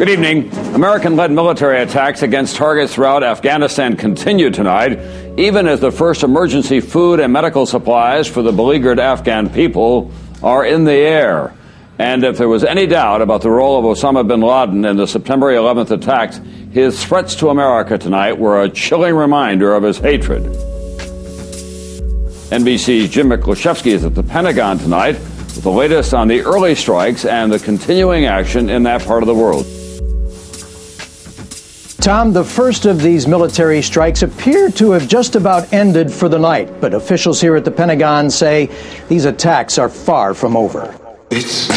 Good evening. American led military attacks against targets throughout Afghanistan continue tonight, even as the first emergency food and medical supplies for the beleaguered Afghan people are in the air. And if there was any doubt about the role of Osama bin Laden in the September 11th attacks, his threats to America tonight were a chilling reminder of his hatred. NBC's Jim Miklaszewski is at the Pentagon tonight with the latest on the early strikes and the continuing action in that part of the world. Tom, the first of these military strikes appear to have just about ended for the night, but officials here at the Pentagon say these attacks are far from over. It's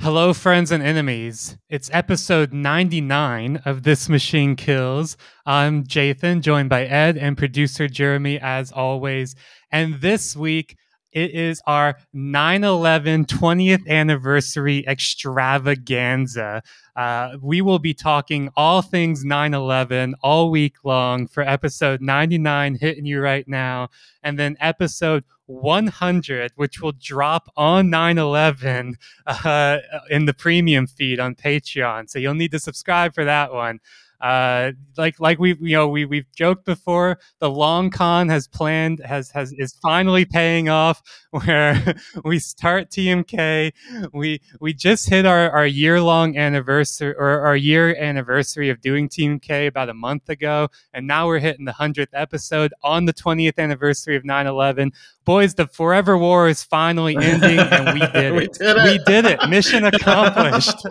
Hello, friends and enemies. It's episode 99 of This Machine Kills. I'm Jathan, joined by Ed and producer Jeremy, as always. And this week, it is our 9 11 20th anniversary extravaganza. Uh, we will be talking all things 9 11 all week long for episode 99 hitting you right now. And then episode 100, which will drop on 9 11 uh, in the premium feed on Patreon. So you'll need to subscribe for that one. Uh, like like we you know we we've joked before, the long con has planned has has is finally paying off. Where we start TMK, we we just hit our our year long anniversary or our year anniversary of doing TMK about a month ago, and now we're hitting the hundredth episode on the twentieth anniversary of 9/11 boys, the forever war is finally ending, and we did we. Did it. We did it. Mission accomplished.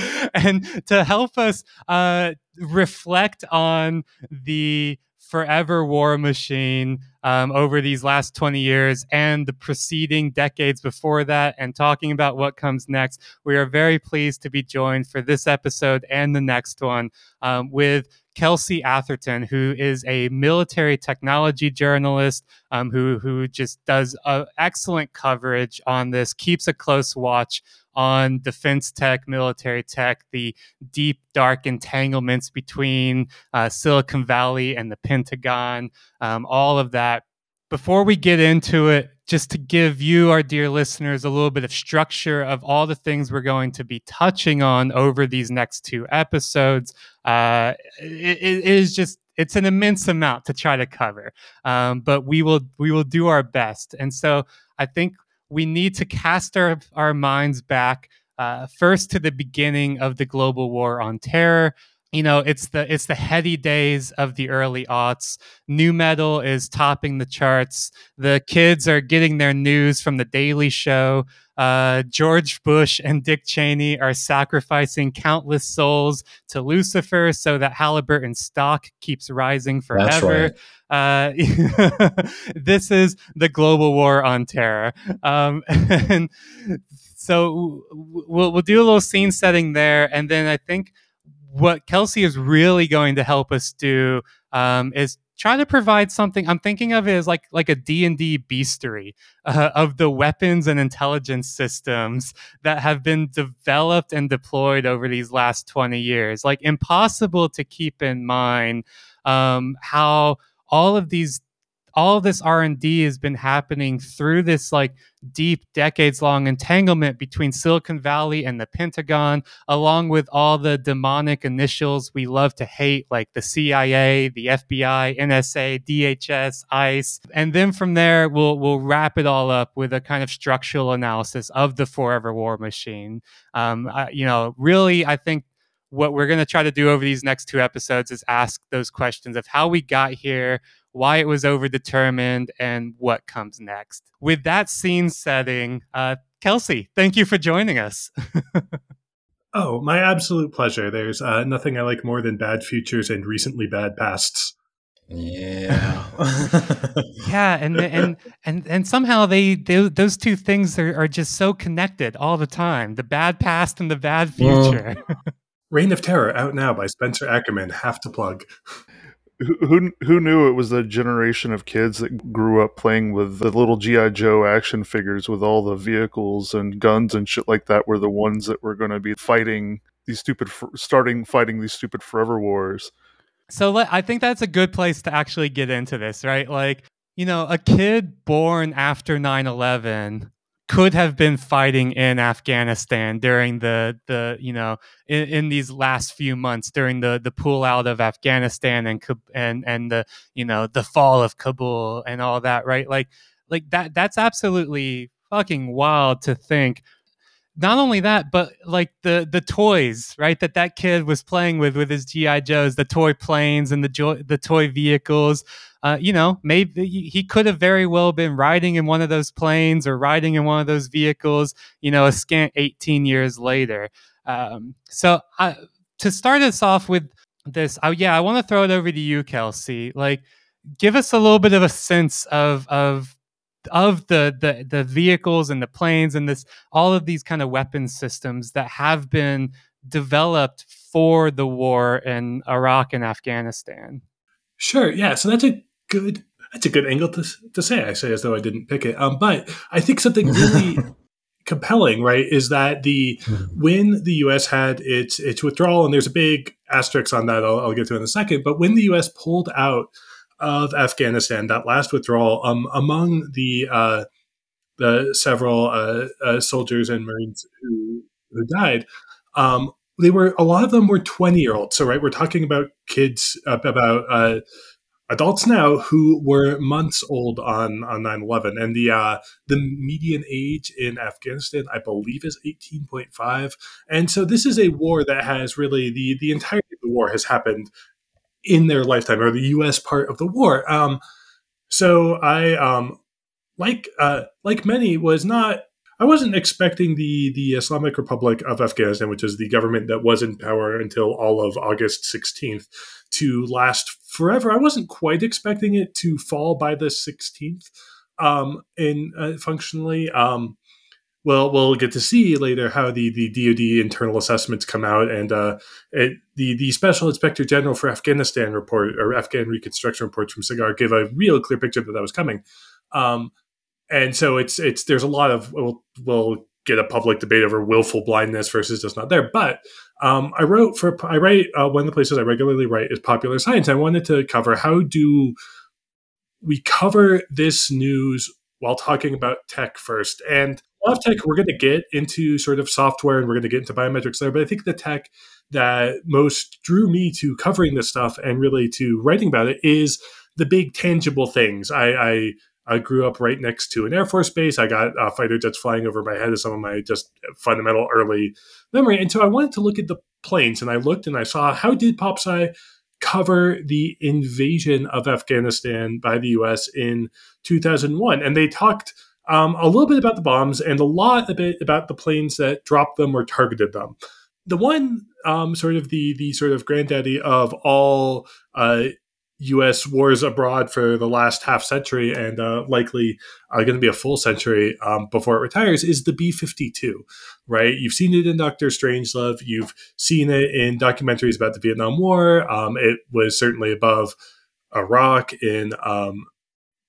and to help us uh, reflect on the forever war machine um, over these last 20 years and the preceding decades before that, and talking about what comes next. We are very pleased to be joined for this episode and the next one um, with Kelsey Atherton, who is a military technology journalist um, who who just does uh, excellent coverage on this, keeps a close watch on defense tech, military tech, the deep, dark entanglements between uh, Silicon Valley and the Pentagon, um, all of that. Before we get into it, just to give you, our dear listeners, a little bit of structure of all the things we're going to be touching on over these next two episodes. Uh, it, it is just it's an immense amount to try to cover, um, but we will we will do our best. And so I think we need to cast our our minds back uh, first to the beginning of the global war on terror you know it's the it's the heady days of the early aughts. New metal is topping the charts. The kids are getting their news from the daily show. Uh, george bush and dick cheney are sacrificing countless souls to lucifer so that halliburton stock keeps rising forever. right. uh, this is the global war on terror. Um, and so we'll, we'll do a little scene setting there and then i think what Kelsey is really going to help us do um, is try to provide something. I'm thinking of it as like like a D and D bestiary uh, of the weapons and intelligence systems that have been developed and deployed over these last 20 years. Like impossible to keep in mind um, how all of these all of this r&d has been happening through this like deep decades long entanglement between silicon valley and the pentagon along with all the demonic initials we love to hate like the cia the fbi nsa dhs ice. And then from there we'll we'll wrap it all up with a kind of structural analysis of the forever war machine. Um, I, you know really i think what we're going to try to do over these next two episodes is ask those questions of how we got here why it was overdetermined, and what comes next. With that scene setting, uh, Kelsey, thank you for joining us. oh, my absolute pleasure. There's uh, nothing I like more than bad futures and recently bad pasts. Yeah, yeah, and and and and somehow they, they those two things are, are just so connected all the time: the bad past and the bad future. Well, Reign of Terror out now by Spencer Ackerman. Have to plug who who knew it was the generation of kids that grew up playing with the little GI Joe action figures with all the vehicles and guns and shit like that were the ones that were going to be fighting these stupid starting fighting these stupid forever wars. So I think that's a good place to actually get into this, right? Like, you know, a kid born after 9/11 could have been fighting in Afghanistan during the the you know in, in these last few months during the the pull out of Afghanistan and and and the you know the fall of Kabul and all that right? Like like that that's absolutely fucking wild to think not only that, but like the the toys, right? That that kid was playing with with his GI Joes, the toy planes and the jo- the toy vehicles. Uh, you know, maybe he could have very well been riding in one of those planes or riding in one of those vehicles. You know, a scant 18 years later. Um, so I, to start us off with this, oh yeah, I want to throw it over to you, Kelsey. Like, give us a little bit of a sense of of of the the the vehicles and the planes and this all of these kind of weapon systems that have been developed for the war in Iraq and Afghanistan. Sure. Yeah. So that's a good that's a good angle to to say. I say as though I didn't pick it. Um, but I think something really compelling, right, is that the when the U.S. had its its withdrawal, and there's a big asterisk on that. I'll, I'll get to in a second. But when the U.S. pulled out of Afghanistan, that last withdrawal, um, among the uh, the several uh, uh, soldiers and Marines who who died, um, they were a lot of them were twenty year olds. So right, we're talking about kids about uh, adults now who were months old on on 9-11 and the uh, the median age in afghanistan i believe is 18.5 and so this is a war that has really the the entirety of the war has happened in their lifetime or the U.S. part of the war. Um, so I, um, like uh, like many, was not. I wasn't expecting the the Islamic Republic of Afghanistan, which is the government that was in power until all of August 16th, to last forever. I wasn't quite expecting it to fall by the 16th. Um, and uh, functionally, um, well, we'll get to see later how the, the DoD internal assessments come out, and uh, it, the the Special Inspector General for Afghanistan report or Afghan Reconstruction reports from SIGAR give a real clear picture that that was coming. Um, and so it's it's there's a lot of we'll, we'll get a public debate over willful blindness versus just not there. But um, I wrote for I write uh, one of the places I regularly write is popular science. I wanted to cover how do we cover this news while talking about tech first and of tech we're going to get into sort of software and we're going to get into biometrics there but i think the tech that most drew me to covering this stuff and really to writing about it is the big tangible things i, I I grew up right next to an Air Force base. I got uh, fighter jets flying over my head as some of my just fundamental early memory. And so I wanted to look at the planes and I looked and I saw how did PopSci cover the invasion of Afghanistan by the US in 2001. And they talked um, a little bit about the bombs and a lot a bit about the planes that dropped them or targeted them. The one um, sort of the the sort of granddaddy of all uh, U.S. wars abroad for the last half century and uh, likely uh, going to be a full century um, before it retires is the B-52, right? You've seen it in Doctor Strangelove. You've seen it in documentaries about the Vietnam War. Um, it was certainly above Iraq in um,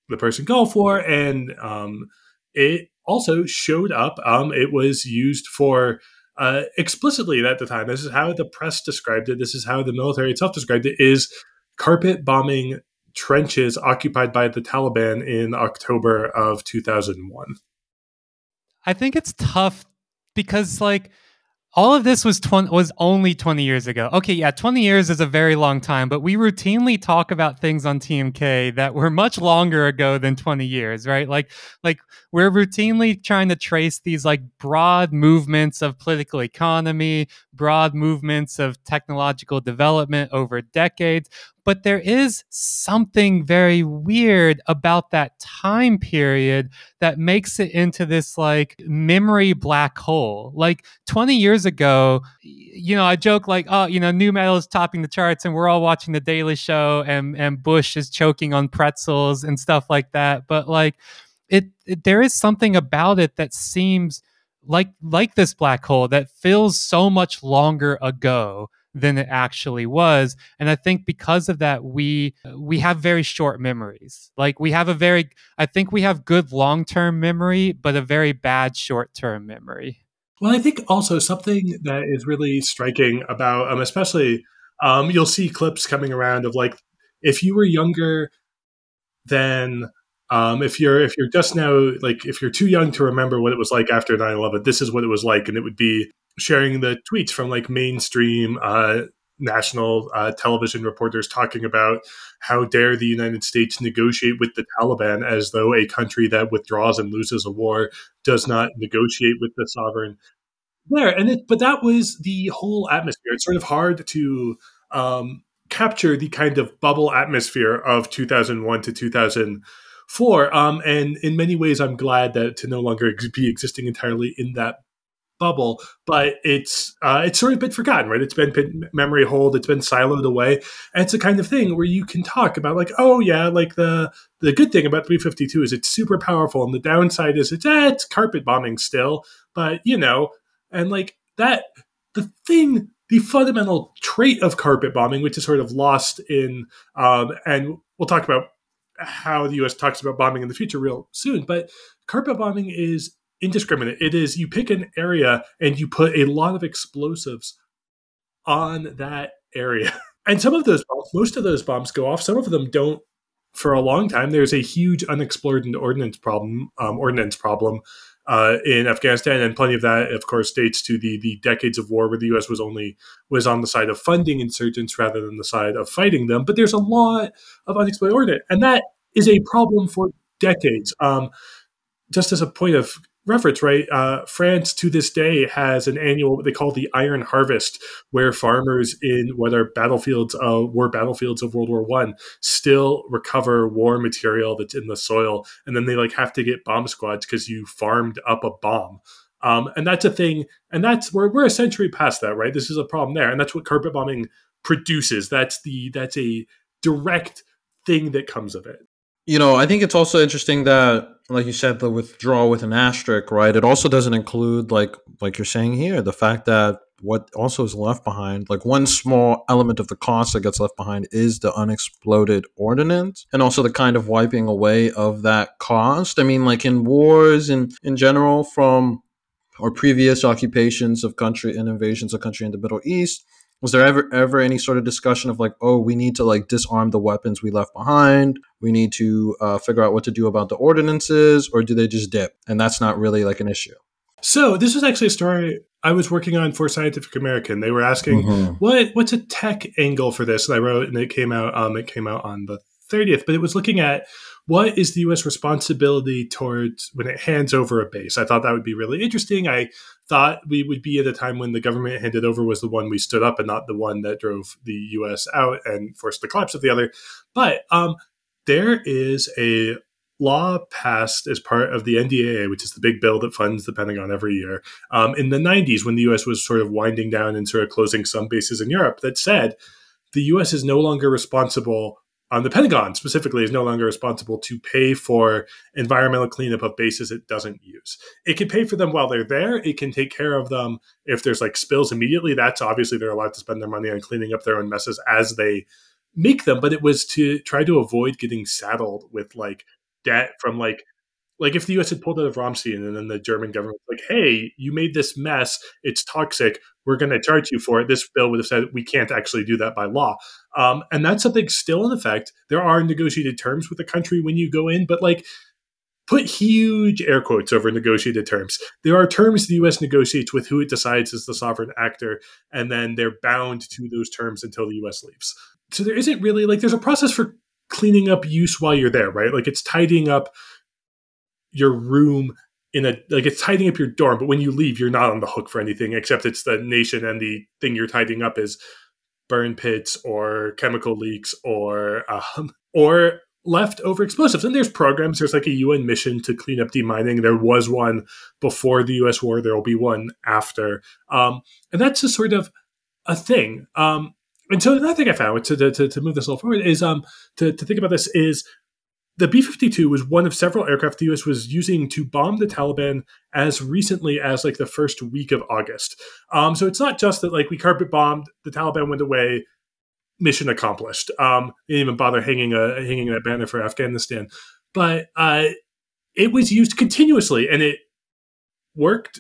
the Persian Gulf War, and um, it also showed up. Um, it was used for uh, explicitly at the time. This is how the press described it. This is how the military itself described it: is carpet bombing trenches occupied by the Taliban in October of 2001. I think it's tough because, like, all of this was 20, was only 20 years ago. Okay, yeah, 20 years is a very long time, but we routinely talk about things on TMK that were much longer ago than 20 years, right? Like like we're routinely trying to trace these like broad movements of political economy, broad movements of technological development over decades, but there is something very weird about that time period that makes it into this like memory black hole. Like 20 years ago, you know, I joke like, oh, you know, new metal is topping the charts and we're all watching the Daily Show and and Bush is choking on pretzels and stuff like that. But like it, it there is something about it that seems like like this black hole that feels so much longer ago than it actually was. And i think because of that we we have very short memories. Like we have a very i think we have good long-term memory but a very bad short-term memory. Well i think also something that is really striking about um, especially um, you'll see clips coming around of like if you were younger than Um, if you're if you're just now like if you're too young to remember what it was like after 9-11, this is what it was like, and it would be sharing the tweets from like mainstream uh, national uh, television reporters talking about how dare the United States negotiate with the Taliban as though a country that withdraws and loses a war does not negotiate with the sovereign there. And it, but that was the whole atmosphere. It's sort of hard to um, capture the kind of bubble atmosphere of 2001 to 2004. Um, and in many ways, I'm glad that to no longer be existing entirely in that bubble, but it's uh, it's sort of been forgotten, right? It's been memory hold, it's been siloed away, and it's a kind of thing where you can talk about like, oh yeah, like the the good thing about 352 is it's super powerful, and the downside is it's eh, it's carpet bombing still, but you know, and like that the thing. The fundamental trait of carpet bombing, which is sort of lost in, um, and we'll talk about how the U.S. talks about bombing in the future real soon. But carpet bombing is indiscriminate. It is you pick an area and you put a lot of explosives on that area. And some of those bombs, most of those bombs go off. Some of them don't for a long time. There's a huge unexploded ordnance problem, um, ordnance problem uh, in Afghanistan, and plenty of that, of course, dates to the the decades of war where the U.S. was only was on the side of funding insurgents rather than the side of fighting them. But there's a lot of unexploded ordnance, and that is a problem for decades. Um, just as a point of reference, right? Uh, France to this day has an annual what they call the Iron Harvest, where farmers in what are battlefields, uh, battlefields of World War One, still recover war material that's in the soil, and then they like have to get bomb squads because you farmed up a bomb. Um, and that's a thing, and that's we're we're a century past that, right? This is a problem there, and that's what carpet bombing produces. That's the that's a direct thing that comes of it. You know, I think it's also interesting that, like you said, the withdrawal with an asterisk, right? It also doesn't include, like, like you're saying here, the fact that what also is left behind, like one small element of the cost that gets left behind is the unexploded ordnance and also the kind of wiping away of that cost. I mean, like in wars and in general from or previous occupations of country and invasions of country in the Middle East, was there ever ever any sort of discussion of like oh we need to like disarm the weapons we left behind we need to uh, figure out what to do about the ordinances or do they just dip and that's not really like an issue so this was actually a story I was working on for Scientific American. They were asking mm-hmm. what what's a tech angle for this, and I wrote, and it came out. Um, it came out on the thirtieth, but it was looking at what is the U.S. responsibility towards when it hands over a base. I thought that would be really interesting. I thought we would be at a time when the government handed over was the one we stood up and not the one that drove the U.S. out and forced the collapse of the other. But um, there is a law passed as part of the NDAA, which is the big bill that funds the Pentagon every year, um, in the 90s when the U.S. was sort of winding down and sort of closing some bases in Europe, that said the U.S. is no longer responsible um, the Pentagon specifically is no longer responsible to pay for environmental cleanup of bases it doesn't use. It can pay for them while they're there. It can take care of them if there's like spills immediately. That's obviously they're allowed to spend their money on cleaning up their own messes as they make them. But it was to try to avoid getting saddled with like debt from like like if the U.S. had pulled out of Ramstein and then the German government was like, "Hey, you made this mess. It's toxic. We're going to charge you for it." This bill would have said we can't actually do that by law, um, and that's something still in effect. There are negotiated terms with the country when you go in, but like put huge air quotes over negotiated terms. There are terms the U.S. negotiates with who it decides is the sovereign actor, and then they're bound to those terms until the U.S. leaves. So there isn't really like there's a process for cleaning up use while you're there, right? Like it's tidying up your room in a like it's tidying up your dorm, but when you leave, you're not on the hook for anything except it's the nation and the thing you're tidying up is burn pits or chemical leaks or um, or leftover explosives. And there's programs. There's like a UN mission to clean up demining. There was one before the U.S. war. There will be one after. Um, and that's a sort of a thing. Um, and so another thing I found to, to, to move this all forward is um, to, to think about this is the B 52 was one of several aircraft the US was using to bomb the Taliban as recently as like the first week of August. Um, so it's not just that like we carpet bombed, the Taliban went away, mission accomplished. Um, they didn't even bother hanging a hanging that banner for Afghanistan, but uh, it was used continuously and it worked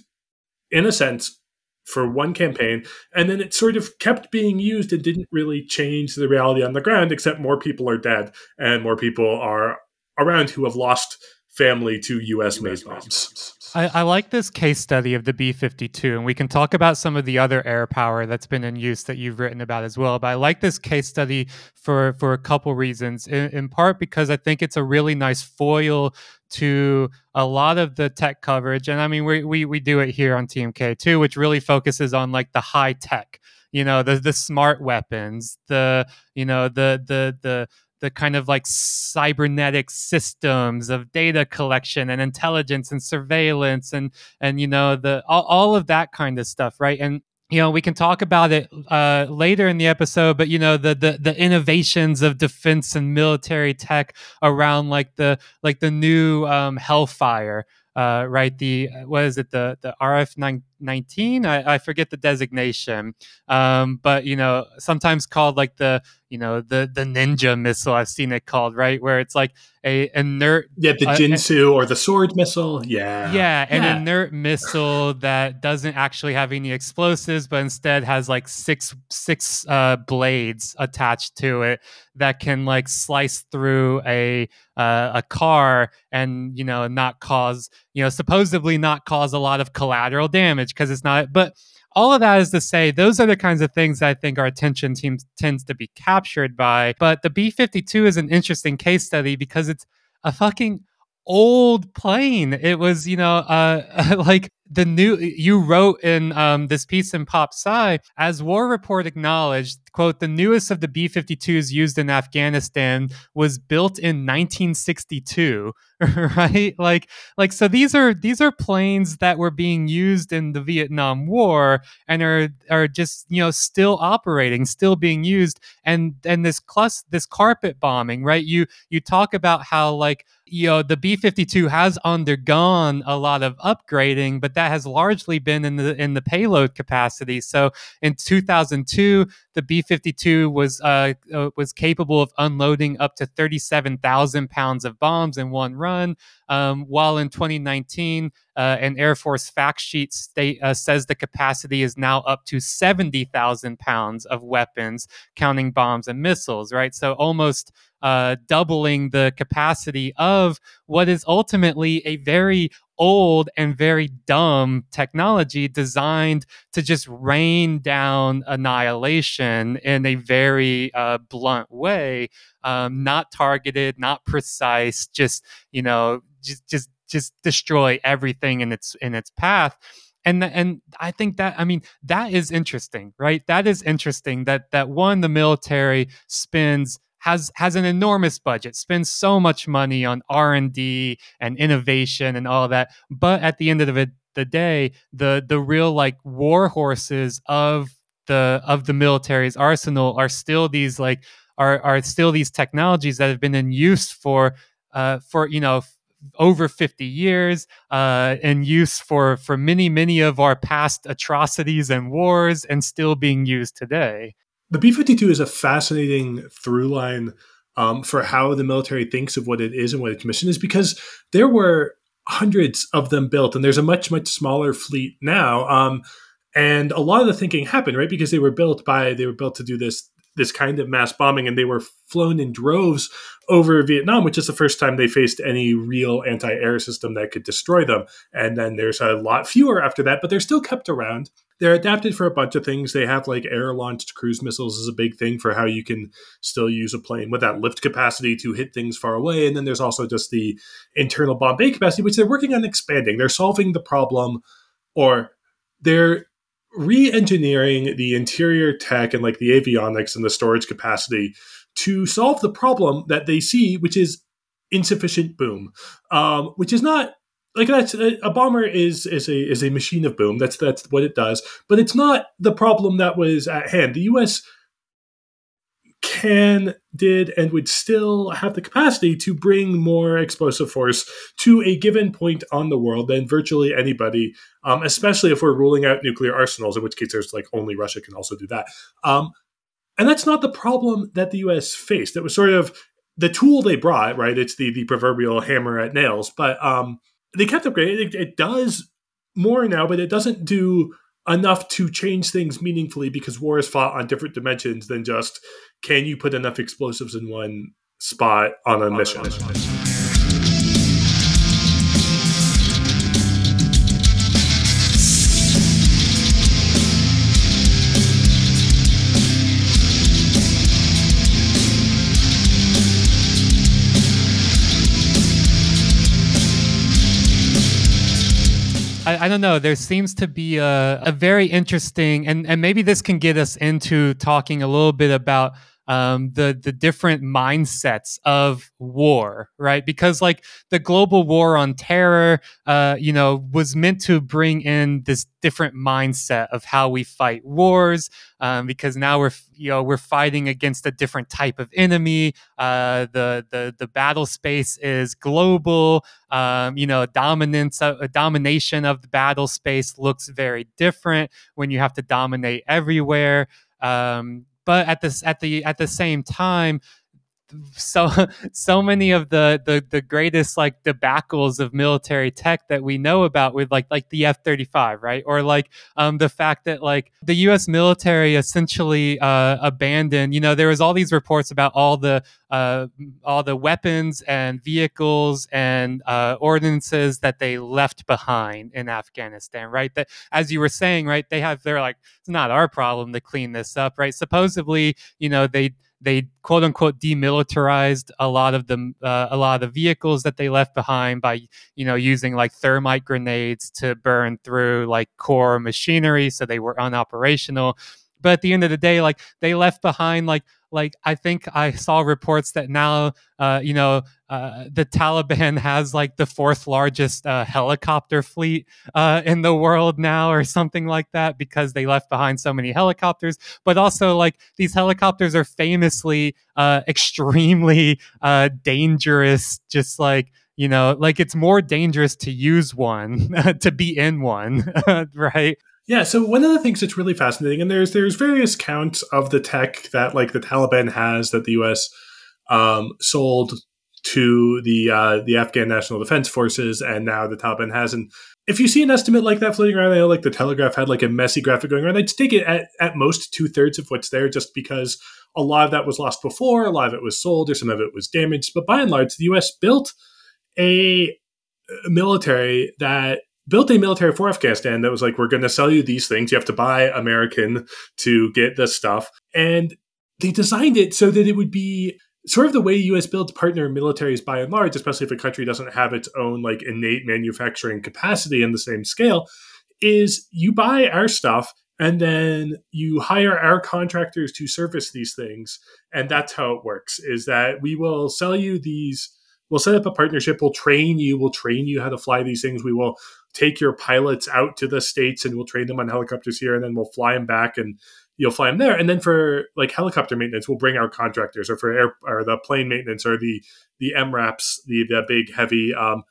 in a sense for one campaign and then it sort of kept being used and didn't really change the reality on the ground except more people are dead and more people are around who have lost family to U.S. made bombs. I, I, like this case study of the B 52, and we can talk about some of the other air power that's been in use that you've written about as well. But I like this case study for, for a couple reasons. In, in part because I think it's a really nice foil to a lot of the tech coverage. And I mean, we, we, we do it here on TMK too, which really focuses on like the high tech you know the the smart weapons the you know the the the the kind of like cybernetic systems of data collection and intelligence and surveillance and and you know the all, all of that kind of stuff right? And you know we can talk about it uh, later in the episode but you know the, the the innovations of defense and military tech around like the like the new um, hellfire uh, right? The what is it? The the rf 9 19 I, I, forget the designation um, but you know sometimes called like the you know the the ninja missile i've seen it called right where it's like a inert yeah the ginsu uh, or the sword missile yeah yeah an yeah. inert missile that doesn't actually have any explosives but instead has like six six uh, blades attached to it that can like slice through a uh, a car and you know not cause you know supposedly not cause a lot of collateral damage because it's not. But all of that is to say, those are the kinds of things I think our attention teams tends to be captured by. But the B 52 is an interesting case study because it's a fucking old plane. It was, you know, uh, like the new you wrote in um, this piece in pop sci as war report acknowledged quote the newest of the b-52s used in afghanistan was built in 1962 right? Like like so these are these are planes that were being used in the vietnam war and are are just you know still operating still being used. And and this clus this carpet bombing right? You you talk about how like you know the b-52 has undergone a lot of upgrading but that has largely been in the in the payload capacity. So in 2002, the B-52 was uh, uh, was capable of unloading up to 37,000 pounds of bombs in one run. Um, while in 2019, uh, an Air Force fact sheet state uh, says the capacity is now up to 70,000 pounds of weapons, counting bombs and missiles. Right, so almost uh, doubling the capacity of what is ultimately a very old and very dumb technology designed to just rain down annihilation in a very uh, blunt way, um, not targeted, not precise, just you know, just just just destroy everything in its in its path and and I think that I mean that is interesting, right? That is interesting that that one the military spends has has an enormous budget, spends so much money on R and D and innovation and all that. But at the end of it, the day, the the real like war horses of the of the military's arsenal are still these like are are still these technologies that have been in use for uh for you know over 50 years uh, in use for for many many of our past atrocities and wars and still being used today the B 52 is a fascinating through line um, for how the military thinks of what it is and what its mission is because there were hundreds of them built and there's a much, much smaller fleet now. Um, and a lot of the thinking happened, right? Because they were built by, they were built to do this this kind of mass bombing and they were flown in droves over Vietnam, which is the first time they faced any real anti air system that could destroy them. And then there's a lot fewer after that, but they're still kept around they're adapted for a bunch of things. They have like air launched cruise missiles is a big thing for how you can still use a plane with that lift capacity to hit things far away. And then there's also just the internal bomb bay capacity, which they're working on expanding. They're solving the problem or they're re-engineering the interior tech and like the avionics and the storage capacity to solve the problem that they see, which is insufficient boom, um, which is not like that's a, bomber is is a is a machine of boom. That's that's what it does. But it's not the problem that was at hand. The U.S. can did and would still have the capacity to bring more explosive force to a given point on the world than virtually anybody. Um, especially if we're ruling out nuclear arsenals, in which case there's like only Russia can also do that. Um, and that's not the problem that the U.S. faced. It was sort of the tool they brought, right? It's the the proverbial hammer at nails, but um, they kept upgrading. It, it does more now, but it doesn't do enough to change things meaningfully because war is fought on different dimensions than just can you put enough explosives in one spot on a mission. I, I, don't know. There seems to be a, a very interesting, and, and maybe this can get us into talking a little bit about um, the the different mindsets of war, right? Because like the global war on terror, uh, you know, was meant to bring in this different mindset of how we fight wars. Um, because now we're you know we're fighting against a different type of enemy. Uh, the the the battle space is global. Um, you know, dominance, uh, domination of the battle space looks very different when you have to dominate everywhere. Um, but at this at the at the same time so so many of the, the the greatest like debacles of military tech that we know about with like like the F-35 right? Or like um the fact that like the US military essentially uh abandoned you know there was all these reports about all the uh all the weapons and vehicles and uh ordinances that they left behind in Afghanistan right? That as you were saying right they have they're like it's not our problem to clean this up right? Supposedly you know they they quote unquote demilitarized a lot of the uh, a lot of the vehicles that they left behind by you know using like thermite grenades to burn through like core machinery so they were unoperational. But at the end of the day like they left behind like like I think I saw reports that now, uh, you know, uh, the Taliban has like the fourth largest uh, helicopter fleet uh, in the world now, or something like that, because they left behind so many helicopters. But also, like these helicopters are famously uh, extremely uh, dangerous. Just like you know, like it's more dangerous to use one to be in one, right? Yeah, so one of the things that's really fascinating, and there's there's various counts of the tech that like the Taliban has that the U.S. Um, sold to the uh, the Afghan National Defense Forces, and now the Taliban has. And if you see an estimate like that floating around, I know like the Telegraph had like a messy graphic going around. I'd take it at, at most two thirds of what's there, just because a lot of that was lost before, a lot of it was sold, or some of it was damaged. But by and large, the U.S. built a military that built a military for Afghanistan that was like, we're going to sell you these things. You have to buy American to get this stuff. And they designed it so that it would be sort of the way US builds partner militaries by and large, especially if a country doesn't have its own like innate manufacturing capacity in the same scale, is you buy our stuff and then you hire our contractors to service these things. And that's how it works is that we will sell you these we'll set up a partnership we'll train you we'll train you how to fly these things we will take your pilots out to the states and we'll train them on helicopters here and then we'll fly them back and you'll fly them there. And then for like helicopter maintenance we'll bring our contractors or for air or the plane maintenance or the the mraps the the big heavy um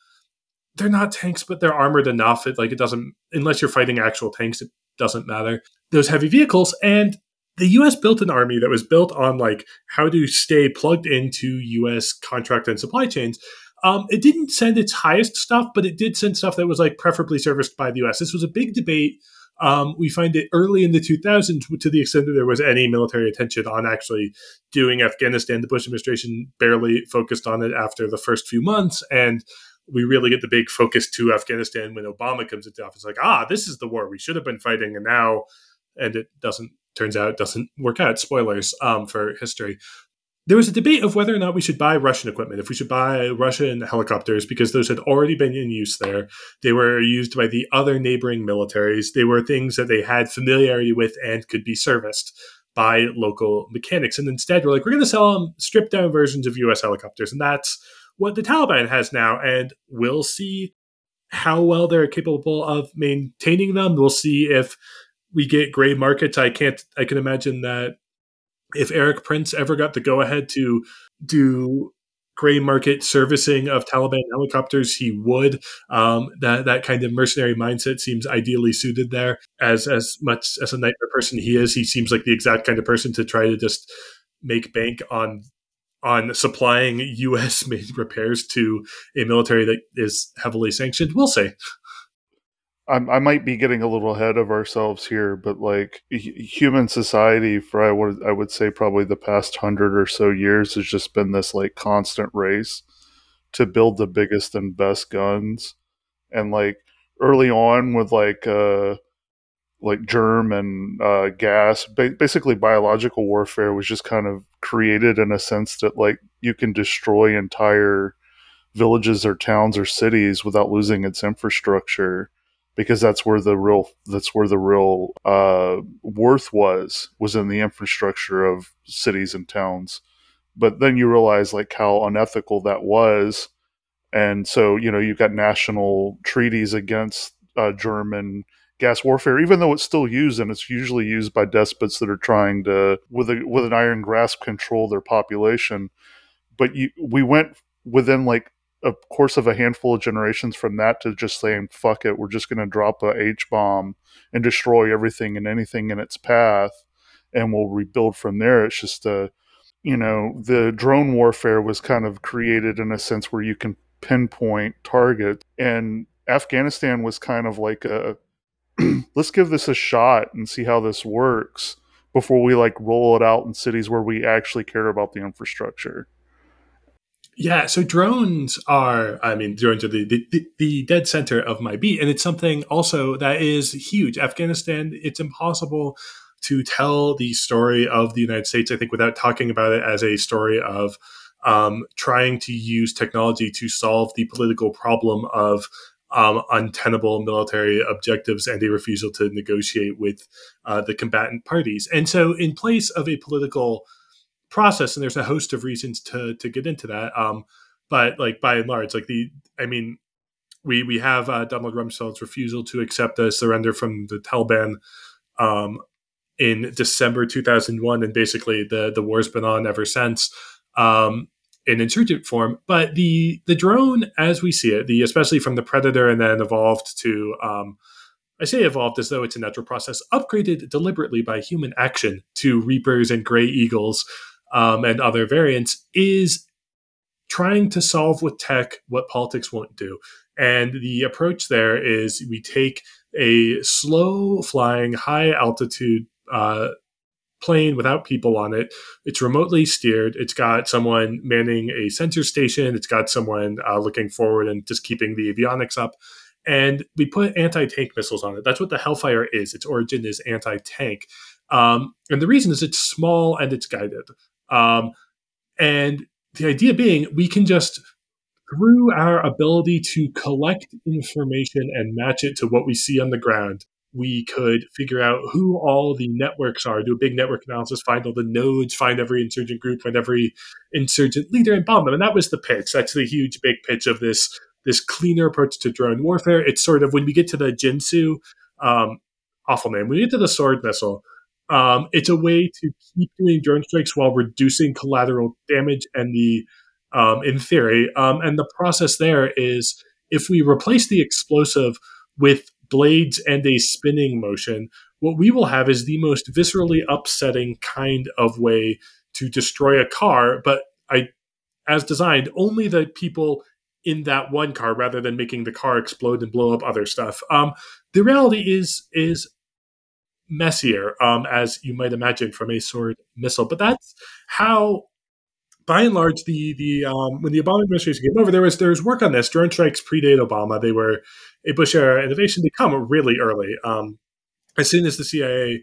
they're not tanks but they're armored enough. It like it doesn't unless you're fighting actual tanks it doesn't matter. Those heavy vehicles and the US built an army that was built on like how to stay plugged into US contract and supply chains um, it didn't send its highest stuff, but it did send stuff that was like preferably serviced by the US. This was a big debate. Um, we find it early in the 2000s to the extent that there was any military attention on actually doing Afghanistan. The Bush administration barely focused on it after the first few months. And we really get the big focus to Afghanistan when Obama comes into office. Like, ah, this is the war we should have been fighting. And now, and it doesn't, turns out, it doesn't work out. Spoilers um, for history there was a debate of whether or not we should buy Russian equipment, if we should buy Russian helicopters, because those had already been in use there. They were used by the other neighboring militaries. They were things that they had familiarity with and could be serviced by local mechanics. And instead, we're like, we're going to sell them stripped down versions of US helicopters. And that's what the Taliban has now. And we'll see how well they're capable of maintaining them. We'll see if we get gray markets. I can't, I can imagine that if Erik Prince ever got the go ahead to do gray market servicing of Taliban helicopters, he would. Um, that that kind of mercenary mindset seems ideally suited there. As as much as a nightmare person he is, he seems like the exact kind of person to try to just make bank on on supplying U.S. made repairs to a military that is heavily sanctioned. We'll say. I, might be getting a little ahead of ourselves here, but like human society for I would I would say probably the past hundred or so years has just been this like constant race to build the biggest and best guns, and like early on with like uh like germ and uh, gas ba- basically biological warfare was just kind of created in a sense that like you can destroy entire villages or towns or cities without losing its infrastructure because that's where the real that's where the real uh, worth was was in the infrastructure of cities and towns. But then you realize like how unethical that was, and so you know you've got national treaties against uh, German gas warfare, even though it's still used and it's usually used by despots that are trying to, with a with an iron grasp, control their population. But you, we went within like a course of a handful of generations from that to just saying fuck it we're just going to drop a h bomb and destroy everything and anything in its path and we'll rebuild from there. It's just a you know the drone warfare was kind of created in a sense where you can pinpoint target and afghanistan was kind of like a let's give this a shot and see how this works before we like roll it out in cities where we actually care about the infrastructure yeah, so drones are, I mean, drones are the, the, the, dead center of my beat. And it's something also that is huge. Afghanistan, it's impossible to tell the story of the United States, I think, without talking about it as a story of um, trying to use technology to solve the political problem of um, untenable military objectives and a refusal to negotiate with uh, the combatant parties. And so, in place of a political process and there's a host of reasons to to get into that. Um but like by and large like the i mean we we have uh, donald rumsfeld's refusal to accept the surrender from the taliban um in december 2001 and basically the the war's been on ever since um in insurgent form. But the the drone as we see it the especially from the predator and then evolved to um I say evolved as though it's a natural process, upgraded deliberately by human action to Reapers and Gray Eagles, um, and other variants is trying to solve with tech what politics won't do. And the approach there is we take a slow flying, high altitude uh, plane without people on it. It's remotely steered. It's got someone manning a sensor station. It's got someone uh, looking forward and just keeping the avionics up. And we put anti tank missiles on it. That's what the Hellfire is. Its origin is anti tank. Um, and the reason is it's small and it's guided. Um, and the idea being, we can just through our ability to collect information and match it to what we see on the ground, we could figure out who all the networks are, do a big network analysis, find all the nodes, find every insurgent group, find every insurgent leader, and bomb them. And that was the pitch. That's the huge big pitch of this this cleaner approach to drone warfare. It's sort of when we get to the Ginsu, um, awful name. When we get to the sword missile, um, it's a way to keep doing drone strikes while reducing collateral damage and the um, in theory. Um, and the process there is if we replace the explosive with blades and a spinning motion, what we will have is the most viscerally upsetting kind of way to destroy a car, but I as designed, only the people in that one car rather than making the car explode and blow up other stuff. Um, the reality is is messier, um, as you might imagine from a sword missile. But that's how, by and large, the the um, when the Obama administration came over, there was there was work on this. Drone strikes predate Obama; they were a Bush era innovation. They come really early. Um, as soon as the CIA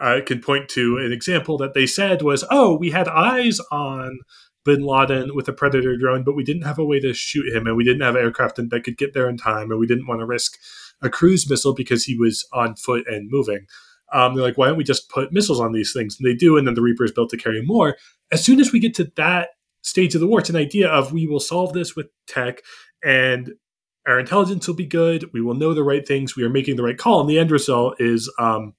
uh, could point to an example that they said was, "Oh, we had eyes on." bin Laden with a Predator drone, but we didn't have a way to shoot him, and we didn't have aircraft that could get there in time, and we didn't want to risk a cruise missile because he was on foot and moving. Um, they're like, why don't we just put missiles on these things? And they do, and then the Reaper is built to carry more. As soon as we get to that stage of the war, it's an idea of we will solve this with tech, and our intelligence will be good. We will know the right things. We are making the right call, and the end result is um,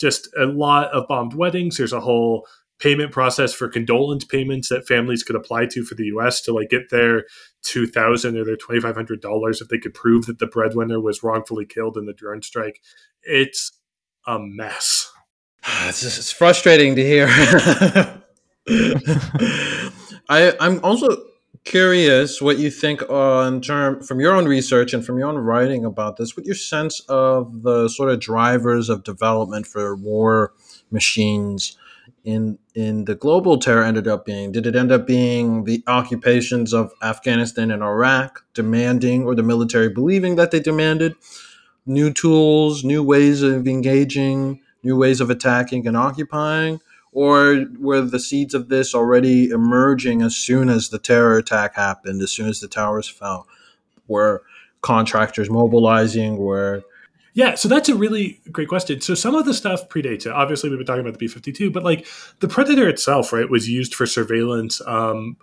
just a lot of bombed weddings. There's a whole payment process for condolence payments that families could apply to for the U.S. to like get their two thousand or their twenty five hundred dollars if they could prove that the breadwinner was wrongfully killed in the drone strike. It's a mess. It's, just, it's frustrating to hear. I I'm also curious what you think on term from your own research and from your own writing about this. What your sense of the sort of drivers of development for war machines in in the global terror ended up being? Did it end up being the occupations of Afghanistan and Iraq demanding, or the military believing that they demanded? New tools, new ways of engaging, new ways of attacking and occupying? Or were the seeds of this already emerging as soon as the terror attack happened, as soon as the towers fell? Were contractors mobilizing? Were Yeah, so that's a really great question. So some of the stuff predates it. Obviously, we've been talking about the B fifty two, but like the Predator itself, right, was used for surveillance um,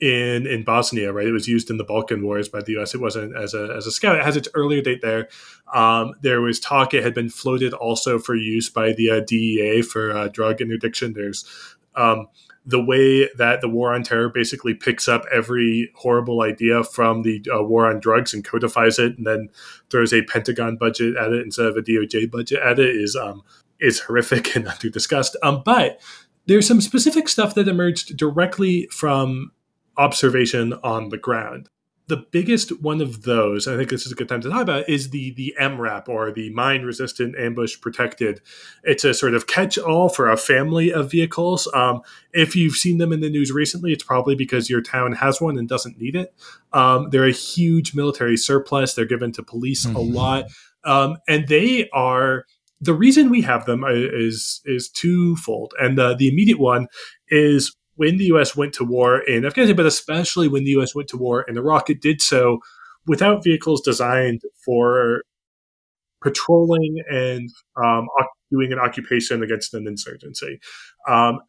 in in Bosnia, right? It was used in the Balkan Wars by the U.S. It wasn't as a as a scout. It has its earlier date there. Um, there was talk it had been floated also for use by the uh, DEA for uh, drug interdiction. There's um, the way that the war on terror basically picks up every horrible idea from the uh, war on drugs and codifies it, and then throws a Pentagon budget at it instead of a DOJ budget at it is um, is horrific and under discussed. Um, but there's some specific stuff that emerged directly from observation on the ground. The biggest one of those, I think this is a good time to talk about, is the the MRAP or the mine resistant ambush protected. It's a sort of catch all for a family of vehicles. Um, if you've seen them in the news recently, it's probably because your town has one and doesn't need it. Um, they're a huge military surplus. They're given to police mm-hmm. a lot, um, and they are the reason we have them is is twofold. And the the immediate one is when the U.S. went to war in Afghanistan, but especially when the U.S. went to war in Iraq, it did so without vehicles designed for patrolling and um, doing an occupation against an insurgency. Um,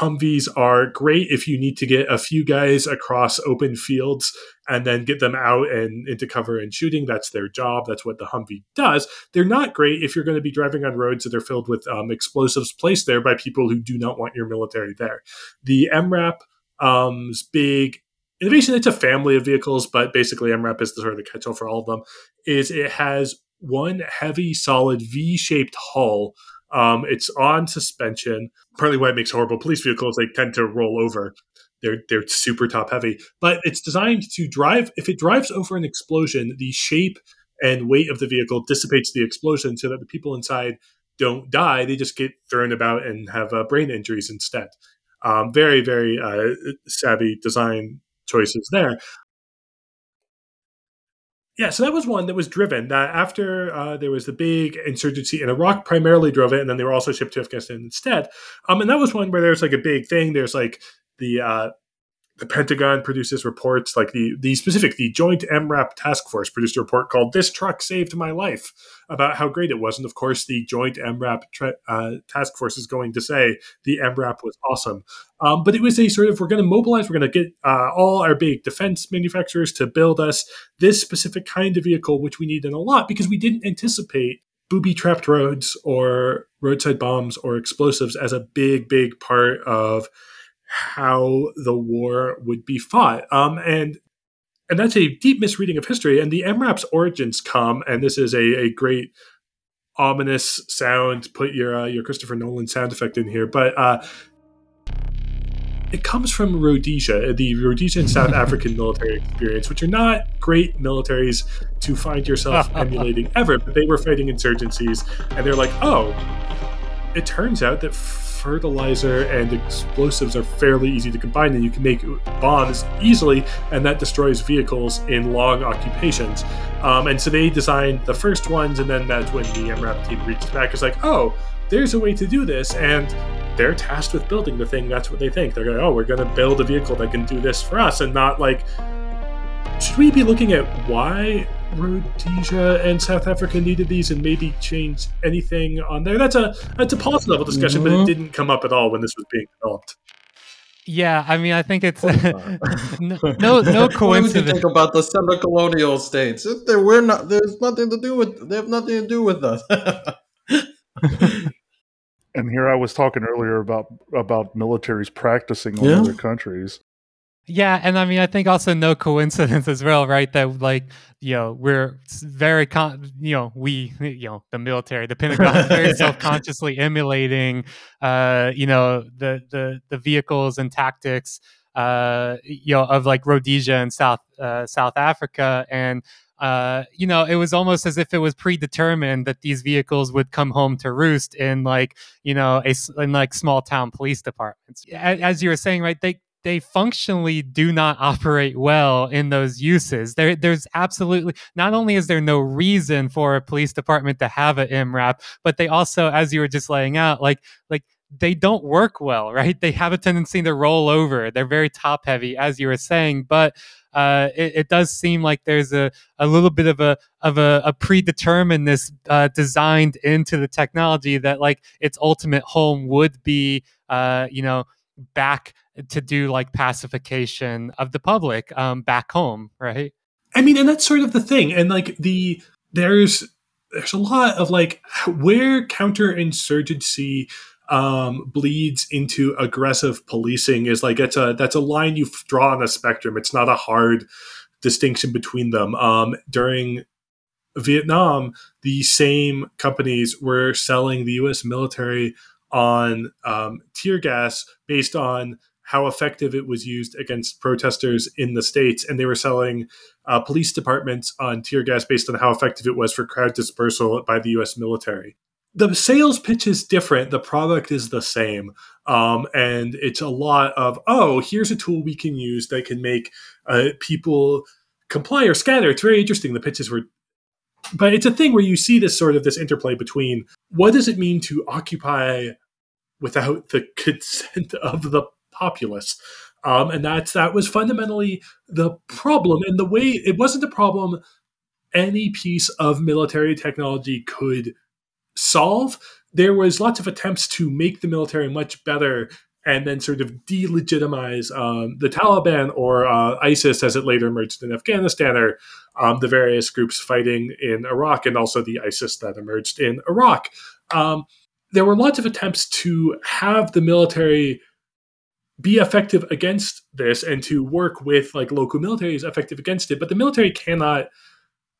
Humvees are great if you need to get a few guys across open fields and then get them out and into cover and shooting. That's their job. That's what the Humvee does. They're not great if you're going to be driving on roads that are filled with um, explosives placed there by people who do not want your military there. The MRAP um, big innovation, it's a family of vehicles, but basically MRAP is the sort of the catch-all for all of them, is it has one heavy, solid V-shaped hull um, it's on suspension. Partly why it makes horrible police vehicles, they tend to roll over. They're they're super top heavy, but it's designed to drive. If it drives over an explosion, the shape and weight of the vehicle dissipates the explosion, so that the people inside don't die. They just get thrown about and have uh, brain injuries instead. Um, very very uh, savvy design choices there yeah, so that was one that was driven. That after uh, there was the big insurgency in Iraq, primarily drove it, and then they were also shipped to Afghanistan instead. Um, and that was one where there's like a big thing. There's like the uh, the Pentagon produces reports like the the specific the Joint MRAP Task Force produced a report called "This Truck Saved My Life" about how great it was, and of course the Joint MRAP tra- uh, Task Force is going to say the MRAP was awesome. Um, but it was a sort of we're going to mobilize, we're going to get uh, all our big defense manufacturers to build us this specific kind of vehicle, which we need in a lot because we didn't anticipate booby trapped roads or roadside bombs or explosives as a big big part of how the war would be fought. Um, and and that's a deep misreading of history. And the MRAP's origins come, and this is a, a great ominous sound. Put your uh, your Christopher Nolan sound effect in here, but uh, it comes from Rhodesia, the Rhodesian South African military experience, which are not great militaries to find yourself emulating ever, but they were fighting insurgencies, and they're like, oh, it turns out that fertilizer and explosives are fairly easy to combine, and you can make bombs easily, and that destroys vehicles in long occupations. Um, and so they designed the first ones, and then that's when the MRAP team reached back. It's like, oh, there's a way to do this, and they're tasked with building the thing. That's what they think. They're going, oh, we're going to build a vehicle that can do this for us, and not like, should we be looking at why Rhodesia and South Africa needed these and maybe change anything on there. That's a that's a policy level discussion, mm-hmm. but it mm-hmm. didn't come up at all when this was being developed. Yeah, I mean, I think it's no no, no coincidence. think about the semi-colonial states. There, we're not. There's nothing to do with. They have nothing to do with us. and here I was talking earlier about about militaries practicing on yeah. other countries. Yeah, and I mean, I think also no coincidence as well, right? That like you know we're very con- you know we you know the military, the Pentagon is very self consciously emulating uh you know the the the vehicles and tactics uh you know of like Rhodesia and South uh, South Africa and uh, you know, it was almost as if it was predetermined that these vehicles would come home to roost in like, you know, a in like small town police departments. As you were saying, right? They they functionally do not operate well in those uses. There, there's absolutely not only is there no reason for a police department to have an MRAP, but they also, as you were just laying out, like like they don't work well, right? They have a tendency to roll over. They're very top heavy, as you were saying, but uh, it, it, does seem like there's a, a little bit of a of a, a predeterminedness uh, designed into the technology that like its ultimate home would be, uh, you know, back to do like pacification of the public um, back home, right? I mean, and that's sort of the thing, and like the there's there's a lot of like where counterinsurgency um, bleeds into aggressive policing is like it's a that's a line you draw on a spectrum. It's not a hard distinction between them. Um, during Vietnam, the same companies were selling the U.S. military on um, tear gas based on how effective it was used against protesters in the states, and they were selling uh, police departments on tear gas based on how effective it was for crowd dispersal by the U.S. military the sales pitch is different. The product is the same. Um, and it's a lot of, oh, here's a tool we can use that can make uh, people comply or scatter. It's very interesting. The pitches were, but it's a thing where you see this sort of this interplay between what does it mean to occupy without the consent of the populace. Um, and that's that was fundamentally the problem. And the way it wasn't a problem any piece of military technology could solve, there was lots of attempts to make the military much better and then sort of delegitimize um, the Taliban or uh, ISIS as it later emerged in Afghanistan or um, the various groups fighting in Iraq and also the ISIS that emerged in Iraq. Um, there were lots of attempts to have the military be effective against this and to work with like local militaries effective against it, but the military cannot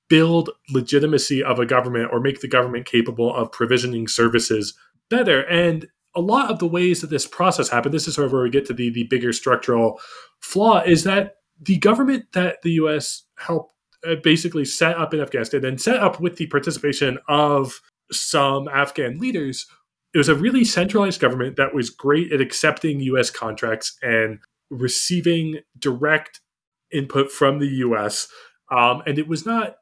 build legitimacy of a government or make the government capable of provisioning services better. And a lot of the ways that this process happened, this is sort of where we get to the, the bigger structural flaw, is that the government that the US helped uh, basically set up in Afghanistan and set up with the participation of some Afghan leaders, it was a really centralized government that was great at accepting US contracts and receiving direct input from the US. Um, and it was not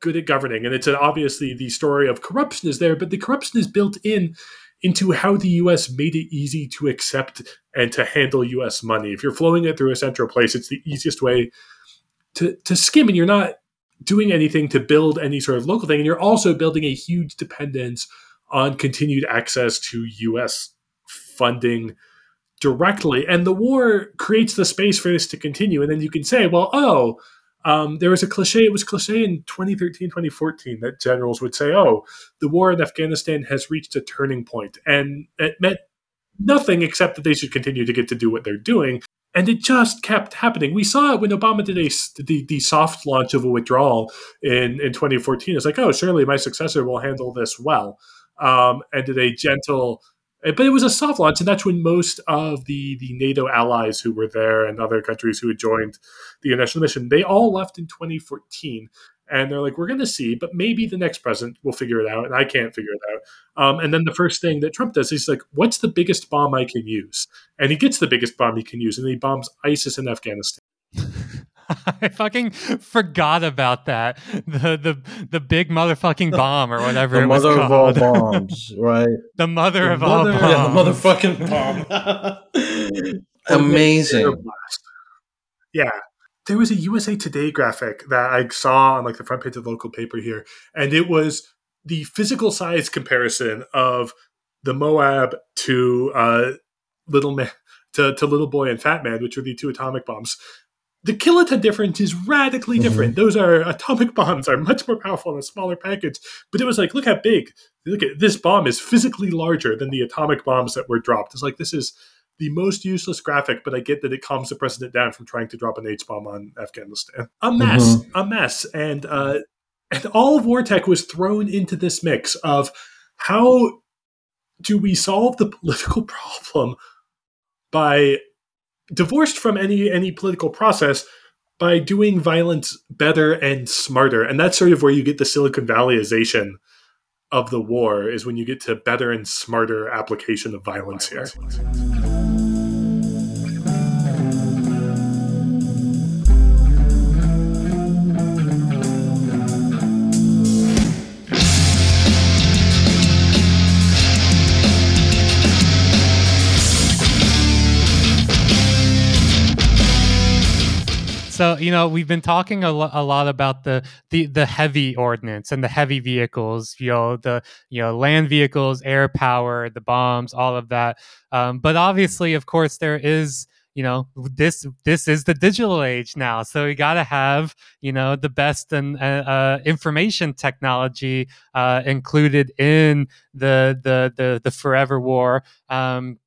good at governing. And it's an, obviously the story of corruption is there, but the corruption is built in into how the US made it easy to accept and to handle US money. If you're flowing it through a central place, it's the easiest way to, to skim, and you're not doing anything to build any sort of local thing. And you're also building a huge dependence on continued access to US funding directly. And the war creates the space for this to continue. And then you can say, well, oh, um, there was a cliche, it was cliche in 2013, 2014 that generals would say, oh, the war in Afghanistan has reached a turning point. And it meant nothing except that they should continue to get to do what they're doing. And it just kept happening. We saw it when Obama did a, the, the soft launch of a withdrawal in, in 2014. It's like, oh, surely my successor will handle this well. Um, and did a gentle but it was a soft launch, and that's when most of the the NATO allies who were there and other countries who had joined the international mission they all left in 2014, and they're like, we're going to see, but maybe the next president will figure it out, and I can't figure it out. Um, and then the first thing that Trump does, he's like, what's the biggest bomb I can use? And he gets the biggest bomb he can use, and he bombs ISIS in Afghanistan. I fucking forgot about that. The the the big motherfucking bomb or whatever. the mother of all bombs, right? the mother the of mother, all bombs. Yeah, the motherfucking bomb. Amazing. Yeah. There was a USA Today graphic that I saw on like the front page of the local paper here, and it was the physical size comparison of the Moab to uh, Little Man to, to Little Boy and Fat Man, which were the two atomic bombs the kiloton difference is radically mm-hmm. different. Those are atomic bombs are much more powerful in a smaller package. But it was like, look how big. Look at this bomb is physically larger than the atomic bombs that were dropped. It's like this is the most useless graphic, but I get that it calms the president down from trying to drop an H bomb on Afghanistan. A mess, mm-hmm. a mess, and uh, and all of war tech was thrown into this mix of how do we solve the political problem by divorced from any any political process by doing violence better and smarter. And that's sort of where you get the Silicon Valleyization of the war is when you get to better and smarter application of violence here. So you know we've been talking a, lo- a lot about the, the the heavy ordnance and the heavy vehicles you know the you know land vehicles air power the bombs all of that. Um, but obviously of course there is you know this this is the digital age now. So we got to have you know the best and uh, uh, information technology uh, included in the the the, the forever war. Um,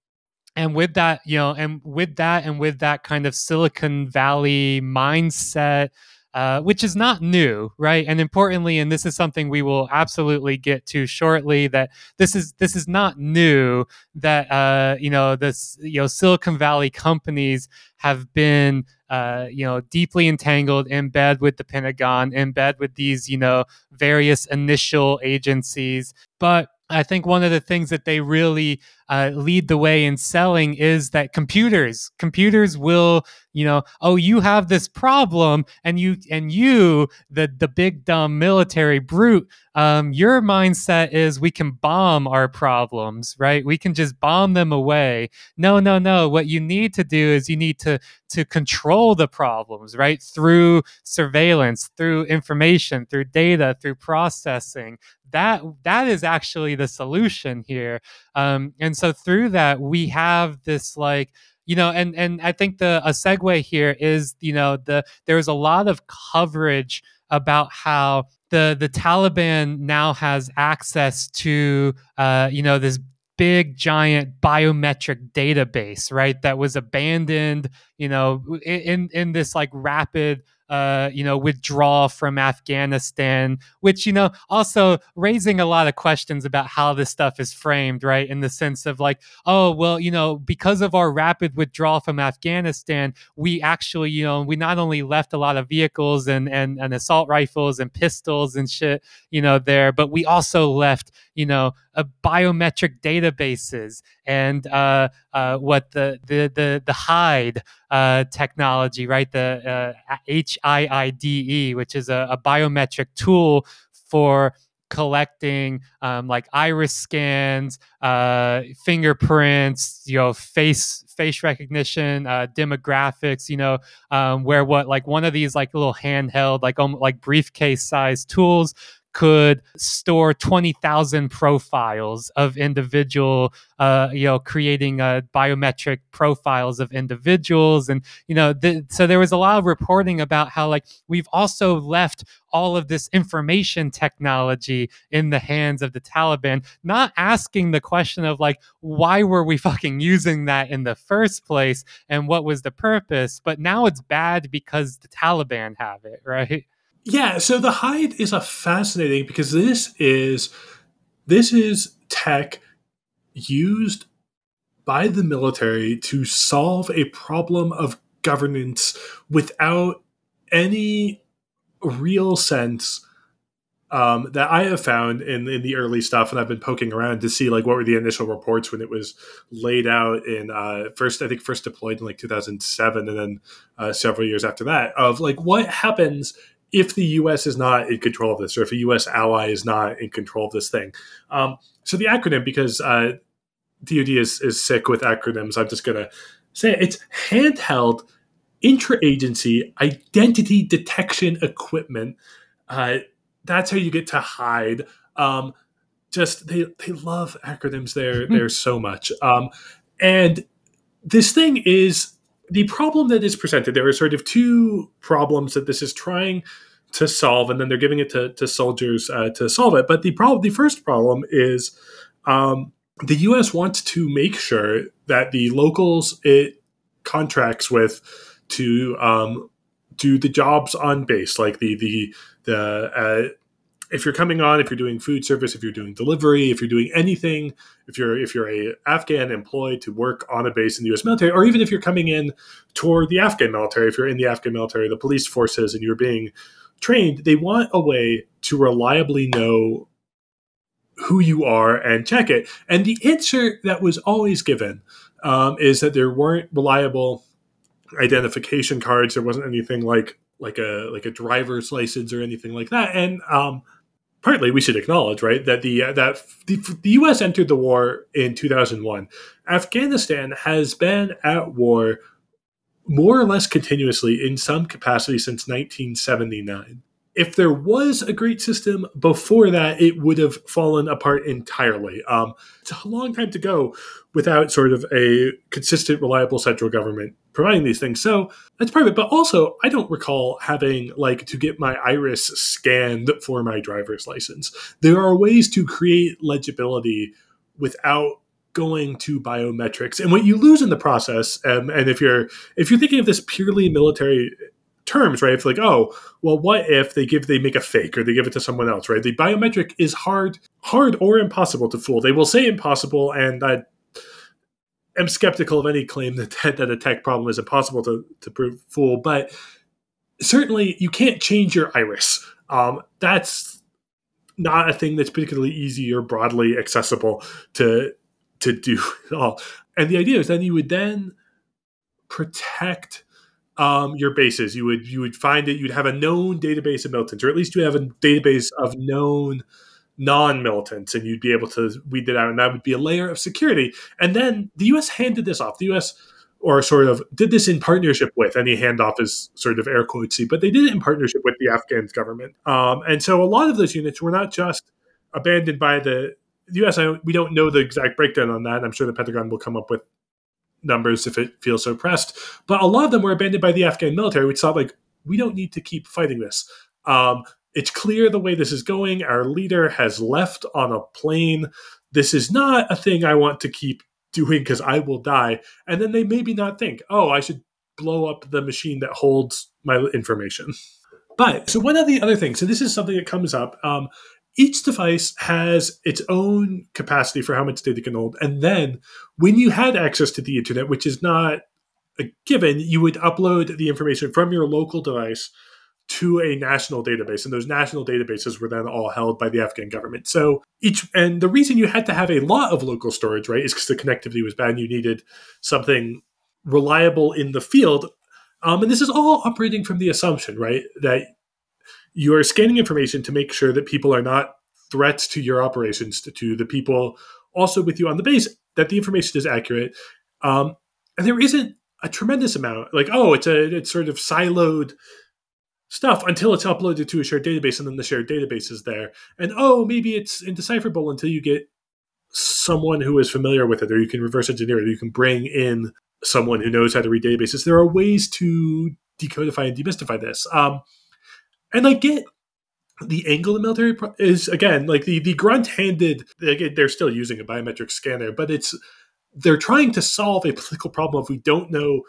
and with that you know and with that and with that kind of silicon valley mindset uh, which is not new, right? And importantly, and this is something we will absolutely get to shortly. That this is this is not new. That uh, you know this you know Silicon Valley companies have been uh, you know deeply entangled in bed with the Pentagon, in bed with these you know various initial agencies, but I think one of the things that they really uh, lead the way in selling is that computers, computers will, you know, oh, you have this problem, and you and you, the the big dumb military brute, um, your mindset is we can bomb our problems, right? We can just bomb them away. No, no, no. What you need to do is you need to to control the problems, right? Through surveillance, through information, through data, through processing, that that is actually the solution here um, and so through that we have this like you know and and i think the a segue here is you know the there's a lot of coverage about how the the taliban now has access to uh, you know this big giant biometric database right that was abandoned you know in in this like rapid uh, you know, withdraw from Afghanistan, which, you know, also raising a lot of questions about how this stuff is framed, right? In the sense of like, oh, well, you know, because of our rapid withdrawal from Afghanistan, we actually, you know, we not only left a lot of vehicles and, and, and assault rifles and pistols and shit, you know, there, but we also left, you know, a biometric databases and uh, uh, what the the the, the HIIDE uh, technology, right? The uh, HIIDE, which is a, a biometric tool for collecting um, like iris scans, uh, fingerprints, you know, face face recognition, uh, demographics. You know, um, where what like one of these like little handheld like um, like briefcase size tools could store 20,000 profiles of individual, uh, you know, creating uh, biometric profiles of individuals. And, you know, th- so there was a lot of reporting about how, like, we've also left all of this information technology in the hands of the Taliban, not asking the question of, like, why were we fucking using that in the first place and what was the purpose? But now it's bad because the Taliban have it, right? Yeah, so the HIIDE is a fascinating because this is this is tech used by the military to solve a problem of governance without any real sense um, that I have found in, in the early stuff, and I've been poking around to see like what were the initial reports when it was laid out in uh, first, I think first deployed in like 2007, and then uh, several years after that of like what happens if the U.S. is not in control of this, or if a U.S. ally is not in control of this thing. Um, so the acronym, because uh, DoD is, is sick with acronyms, I'm just going to say it. it's handheld intra-agency identity detection equipment. Uh, that's how you get to HIIDE. Um, just they they love acronyms there there so much. Um, and this thing is the problem that is presented, there are sort of two problems that this is trying to solve, and then they're giving it to, to soldiers uh, to solve it. But the problem, the first problem is um, the U.S. wants to make sure that the locals it contracts with to um, do the jobs on base, like the the the uh, if you're coming on, if you're doing food service, if you're doing delivery, if you're doing anything, if you're if you're a Afghan employed to work on a base in the U.S. military, or even if you're coming in toward the Afghan military, if you're in the Afghan military, the police forces, and you're being trained, they want a way to reliably know who you are and check it. And the answer that was always given um, is that there weren't reliable identification cards. There wasn't anything like like a like a driver's license or anything like that. And um, partly we should acknowledge, right, that the uh, that the, the U.S. entered the war in 2001. Afghanistan has been at war more or less continuously in some capacity since 1979 if there was a great system before that, it would have fallen apart entirely. Um, it's a long time to go without sort of a consistent, reliable central government providing these things. So that's part of it. But also, I don't recall having like to get my iris scanned for my driver's license. There are ways to create legibility without going to biometrics and what you lose in the process um, and if you're if you're thinking of this purely military terms, right? It's like, oh, well, what if they give they make a fake or they give it to someone else, right? The biometric is hard, hard or impossible to fool. They will say impossible, and I am skeptical of any claim that that a tech problem is impossible to to prove fool. But certainly, you can't change your iris. Um, that's not a thing that's particularly easy or broadly accessible to to do at all. And the idea is then you would then protect um, your bases. You would you would find it. You'd have a known database of militants, or at least you have a database of known non-militants, and you'd be able to weed that out, and that would be a layer of security. And then the U.S. handed this off. The U.S. or sort of did this in partnership with any handoff is sort of air quotesy, but they did it in partnership with the Afghan government. Um, and so a lot of those units were not just abandoned by the the U.S. I, we don't know the exact breakdown on that. I'm sure the Pentagon will come up with numbers if it feels so pressed. But a lot of them were abandoned by the Afghan military, which thought like we don't need to keep fighting this. Um, it's clear the way this is going. Our leader has left on a plane. This is not a thing I want to keep doing because I will die. And then they maybe not think, oh, I should blow up the machine that holds my information. But so one of the other things, so this is something that comes up. Um, each device has its own capacity for how much data can hold. And then when you had access to the internet, which is not a given, you would upload the information from your local device to a national database. And those national databases were then all held by the Afghan government. So each, and the reason you had to have a lot of local storage, right, is because the connectivity was bad and you needed something reliable in the field. Um, and this is all operating from the assumption, right, that you are scanning information to make sure that people are not threats to your operations, to, to the people also with you on the base, that the information is accurate. Um, and there isn't a tremendous amount, like, oh, it's a it's sort of siloed stuff until it's uploaded to a shared database and then the shared database is there. And oh, maybe it's indecipherable until you get someone who is familiar with it, or you can reverse engineer it, or you can bring in someone who knows how to read databases. There are ways to decodify and demystify this. Um, and I get the angle the military is again like the the grunt handed they're still using a biometric scanner but it's they're trying to solve a political problem if we don't know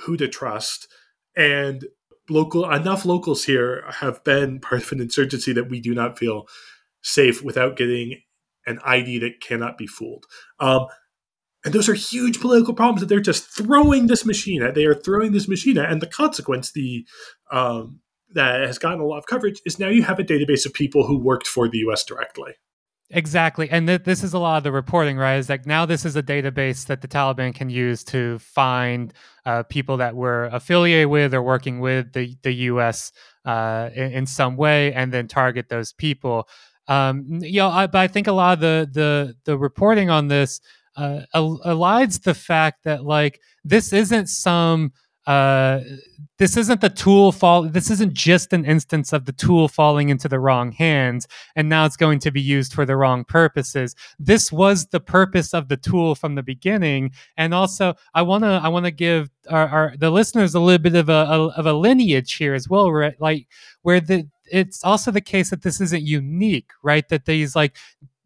who to trust. And local enough locals here have been part of an insurgency that we do not feel safe without getting an id that cannot be fooled. Um, and those are huge political problems that they're just throwing this machine at. They are throwing this machine at and the consequence the um, that has gotten a lot of coverage is now you have a database of people who worked for the US directly. Exactly. And th- this is a lot of the reporting, right? Is like now this is a database that the Taliban can use to find uh, people that were affiliated with or working with the, the US uh, in, in, some way and then target those people. Um, you know, I, but I think a lot of the, the, the reporting on this uh, elides the fact that like this isn't some uh, this isn't the tool fall this isn't just an instance of the tool falling into the wrong hands and now it's going to be used for the wrong purposes. This was the purpose of the tool from the beginning. And also i want to i want to give our, our, the listeners a little bit of a, a, of a lineage here as well where like where the it's also the case that this isn't unique right? That these like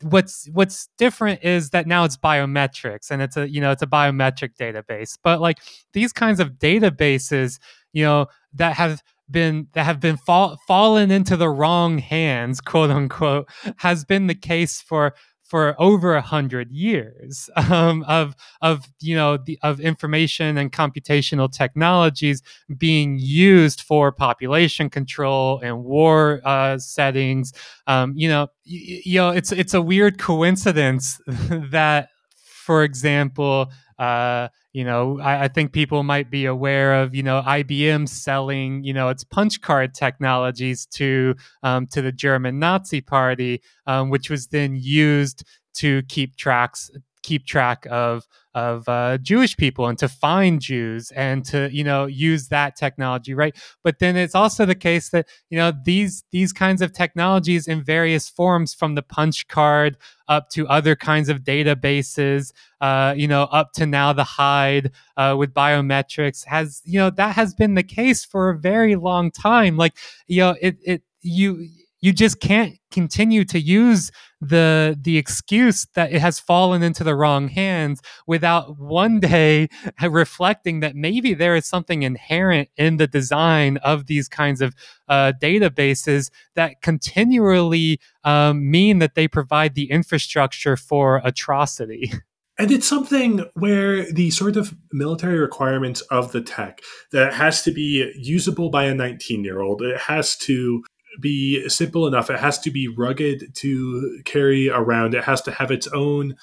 what's what's different is that now it's biometrics and it's a you know it's a biometric database. But like these kinds of databases you know that have been that have been fall, fallen into the wrong hands quote unquote has been the case for for over a hundred years um, of of you know the, of information and computational technologies being used for population control and war uh, settings. Um, you know, y- you know, it's it's a weird coincidence that, for example, uh, you know, I, I, think people might be aware of, you know, IBM selling, you know, its punch card technologies to um, to the German Nazi Party, um, which was then used to keep tracks keep track of of uh, Jewish people and to find Jews and to you know use that technology, right? But then it's also the case that you know these these kinds of technologies in various forms, from the punch card up to other kinds of databases, uh, you know, up to now the HIIDE uh, with biometrics, has you know that has been the case for a very long time. Like you know, it it you you just can't continue to use the the excuse that it has fallen into the wrong hands without one day reflecting that maybe there is something inherent in the design of these kinds of uh, databases that continually um, mean that they provide the infrastructure for atrocity. And it's something where the sort of military requirements of the tech that has to be usable by a 19 year old, it has to be simple enough. It has to be rugged to carry around. It has to have its own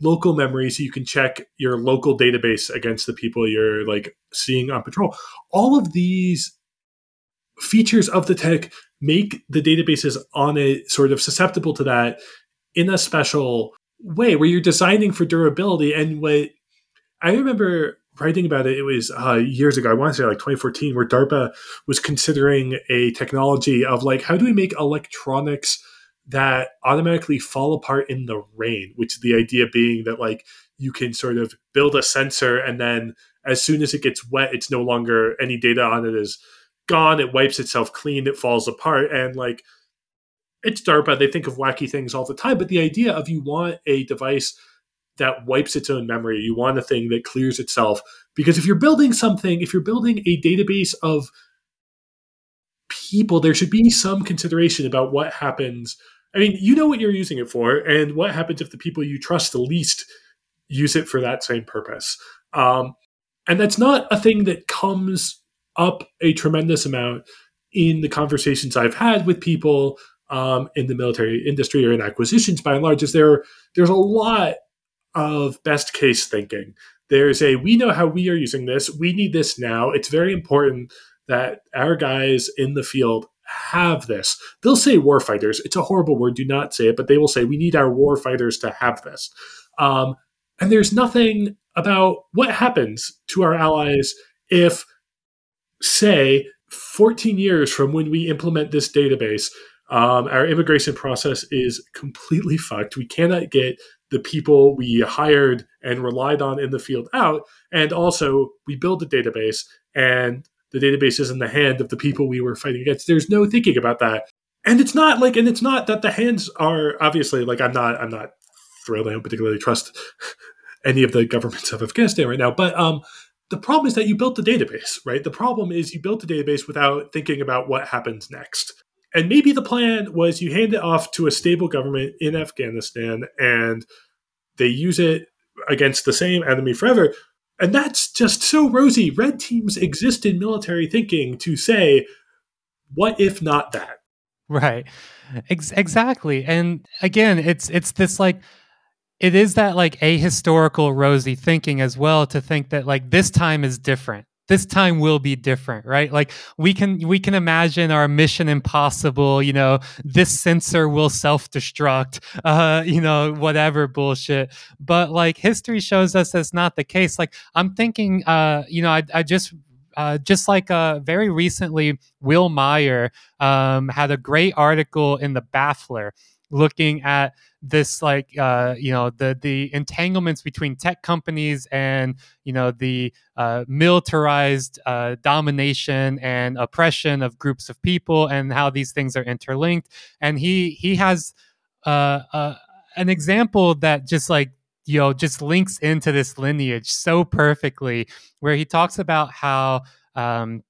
local memory so you can check your local database against the people you're like seeing on patrol. All of these features of the tech make the databases on it sort of susceptible to that in a special way where you're designing for durability and what I remember writing about it, it was uh, years ago. I want to say like 2014, where DARPA was considering a technology of like, how do we make electronics that automatically fall apart in the rain? Which the idea being that like you can sort of build a sensor and then as soon as it gets wet, it's no longer any data on it is gone. It wipes itself clean. It falls apart and like. It's DARPA. They think of wacky things all the time, but the idea of you want a device that wipes its own memory. You want a thing that clears itself. Because if you're building something, if you're building a database of people, there should be some consideration about what happens. I mean, you know what you're using it for, and what happens if the people you trust the least use it for that same purpose. Um, and that's not a thing that comes up a tremendous amount in the conversations I've had with people um, in the military industry or in acquisitions by and large. Is there there's a lot of best case thinking. There's a we know how we are using this. We need this now. It's very important that our guys in the field have this. They'll say warfighters. It's a horrible word. Do not say it, but they will say we need our warfighters to have this. Um, and there's nothing about what happens to our allies if, say, 14 years from when we implement this database, um, our immigration process is completely fucked. We cannot get the people we hired and relied on in the field out. And also, we build a database, and the database is in the hand of the people we were fighting against. There's no thinking about that. And it's not like, and it's not that the hands are obviously like, I'm not, I'm not thrilled. I don't particularly trust any of the governments of Afghanistan right now. But um, the problem is that you built the database, right? The problem is you built the database without thinking about what happens next. And maybe the plan was you hand it off to a stable government in Afghanistan and they use it against the same enemy forever. And that's just so rosy. Red teams exist in military thinking to say, what if not that? Right. Ex- exactly. And again, it's it's this like it is that like ahistorical rosy thinking as well to think that like this time is different this time will be different right? Like we can we can imagine our mission impossible you know this sensor will self-destruct uh you know whatever bullshit. But like history shows us that's not the case. Like i'm thinking uh you know i, I just uh, just like uh, very recently, Will Meyer um, had a great article in the Baffler looking at this like uh, you know the the entanglements between tech companies and you know the uh, militarized uh, domination and oppression of groups of people and how these things are interlinked. And he he has uh, uh, an example that just like you know just links into this lineage so perfectly where he talks about how um,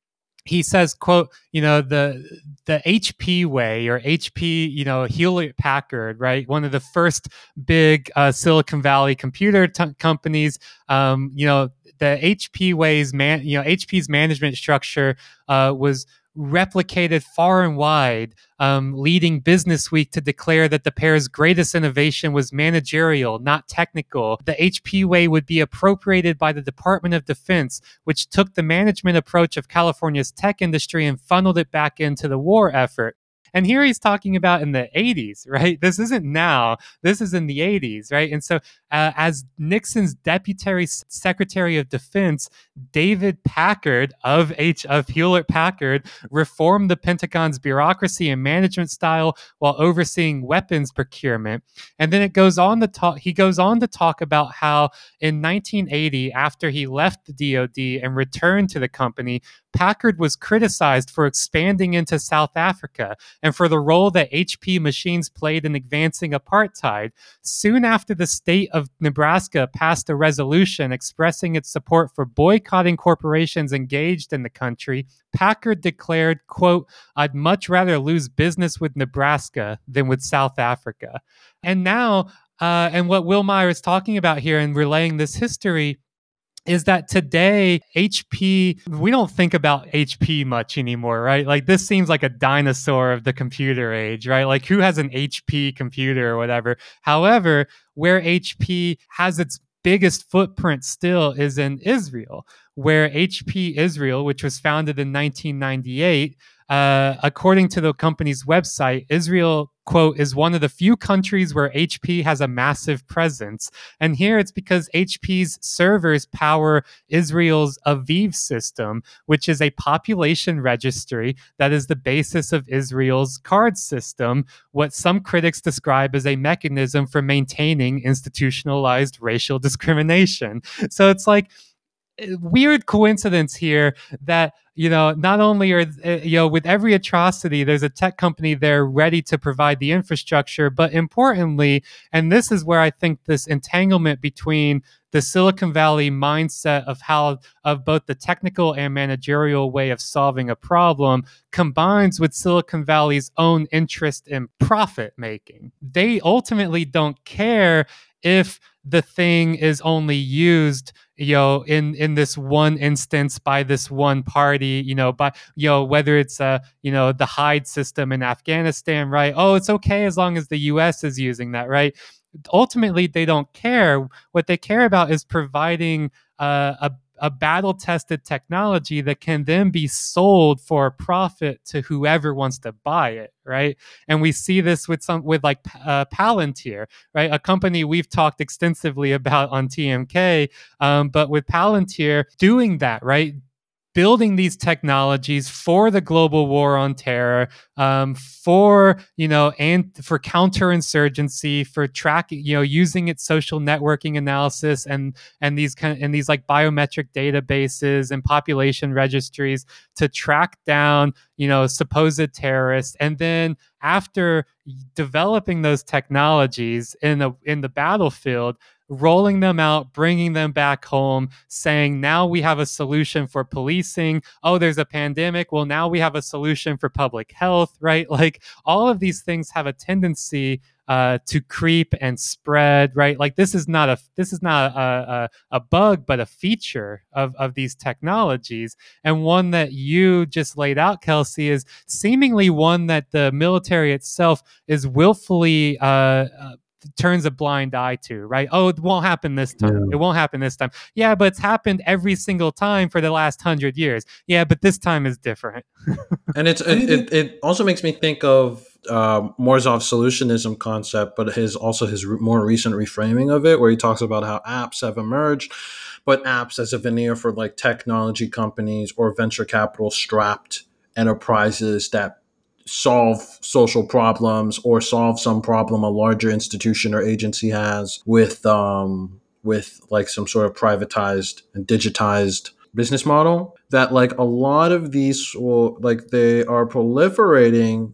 he says quote you know the the hp way or hp you know hewlett packard right? One of the first big uh, silicon valley computer t- companies. Um, you know the hp ways man you know hp's management structure uh, was replicated far and wide, um, leading Business Week to declare that the pair's greatest innovation was managerial, not technical. The HP way would be appropriated by the Department of Defense, which took the management approach of California's tech industry and funneled it back into the war effort. And here he's talking about in the 80s, right? This isn't now. This is in the 80s, right? And so uh, as Nixon's deputy secretary of defense, David Packard of H of Hewlett Packard reformed the Pentagon's bureaucracy and management style while overseeing weapons procurement. And then it goes on to talk. He goes on to talk about how in 1980, after he left the DoD and returned to the company, Packard was criticized for expanding into South Africa and for the role that HP machines played in advancing apartheid. Soon after the state of Nebraska passed a resolution expressing its support for boycotting corporations engaged in the country, Packard declared, quote, I'd much rather lose business with Nebraska than with South Africa. And now, uh, and what Will Meyer is talking about here and relaying this history is that today HP we don't think about HP much anymore, right? Like this seems like a dinosaur of the computer age, right? Like who has an HP computer or whatever. However, where HP has its biggest footprint still is in Israel, where HP Israel, which was founded in 1998, uh, according to the company's website, Israel, quote, is one of the few countries where HP has a massive presence. And here it's because HP's servers power Israel's Aviv system, which is a population registry that is the basis of Israel's card system, what some critics describe as a mechanism for maintaining institutionalized racial discrimination. So it's like, weird coincidence here that you know not only are uh, you know with every atrocity there's a tech company there ready to provide the infrastructure but importantly and this is where i think this entanglement between the silicon valley mindset of how of both the technical and managerial way of solving a problem combines with silicon valley's own interest in profit making. They ultimately don't care if the thing is only used you know in in this one instance by this one party you know by you know whether it's uh you know the HIIDE system in afghanistan right? Oh it's okay as long as the us is using that right? Ultimately they don't care. What they care about is providing uh, a a battle tested technology that can then be sold for a profit to whoever wants to buy it right? And we see this with some with like uh, palantir right? A company we've talked extensively about on tmk um, but with palantir doing that right building these technologies for the global war on terror, um, for you know, and for counterinsurgency, for tracking, you know, using its social networking analysis and and these kind of, and these like biometric databases and population registries to track down you know supposed terrorists, and then after developing those technologies in the in the battlefield rolling them out, bringing them back home, saying, now we have a solution for policing. Oh, there's a pandemic. Well, now we have a solution for public health, right? Like all of these things have a tendency uh, to creep and spread, right? Like this is not a this is not a, a, a bug, but a feature of of these technologies, and one that you just laid out, Kelsey, is seemingly one that the military itself is willfully uh, uh, turns a blind eye to, right? Oh, it won't happen this time. Yeah. It won't happen this time. Yeah, but it's happened every single time for the last hundred years. Yeah, but this time is different. and it's it, it, it, also makes me think of uh, Morozov's solutionism concept, but his also his re- more recent reframing of it, where he talks about how apps have emerged, but apps as a veneer for like technology companies or venture capital strapped enterprises that solve social problems or solve some problem a larger institution or agency has with um, with like some sort of privatized and digitized business model that like a lot of these will like they are proliferating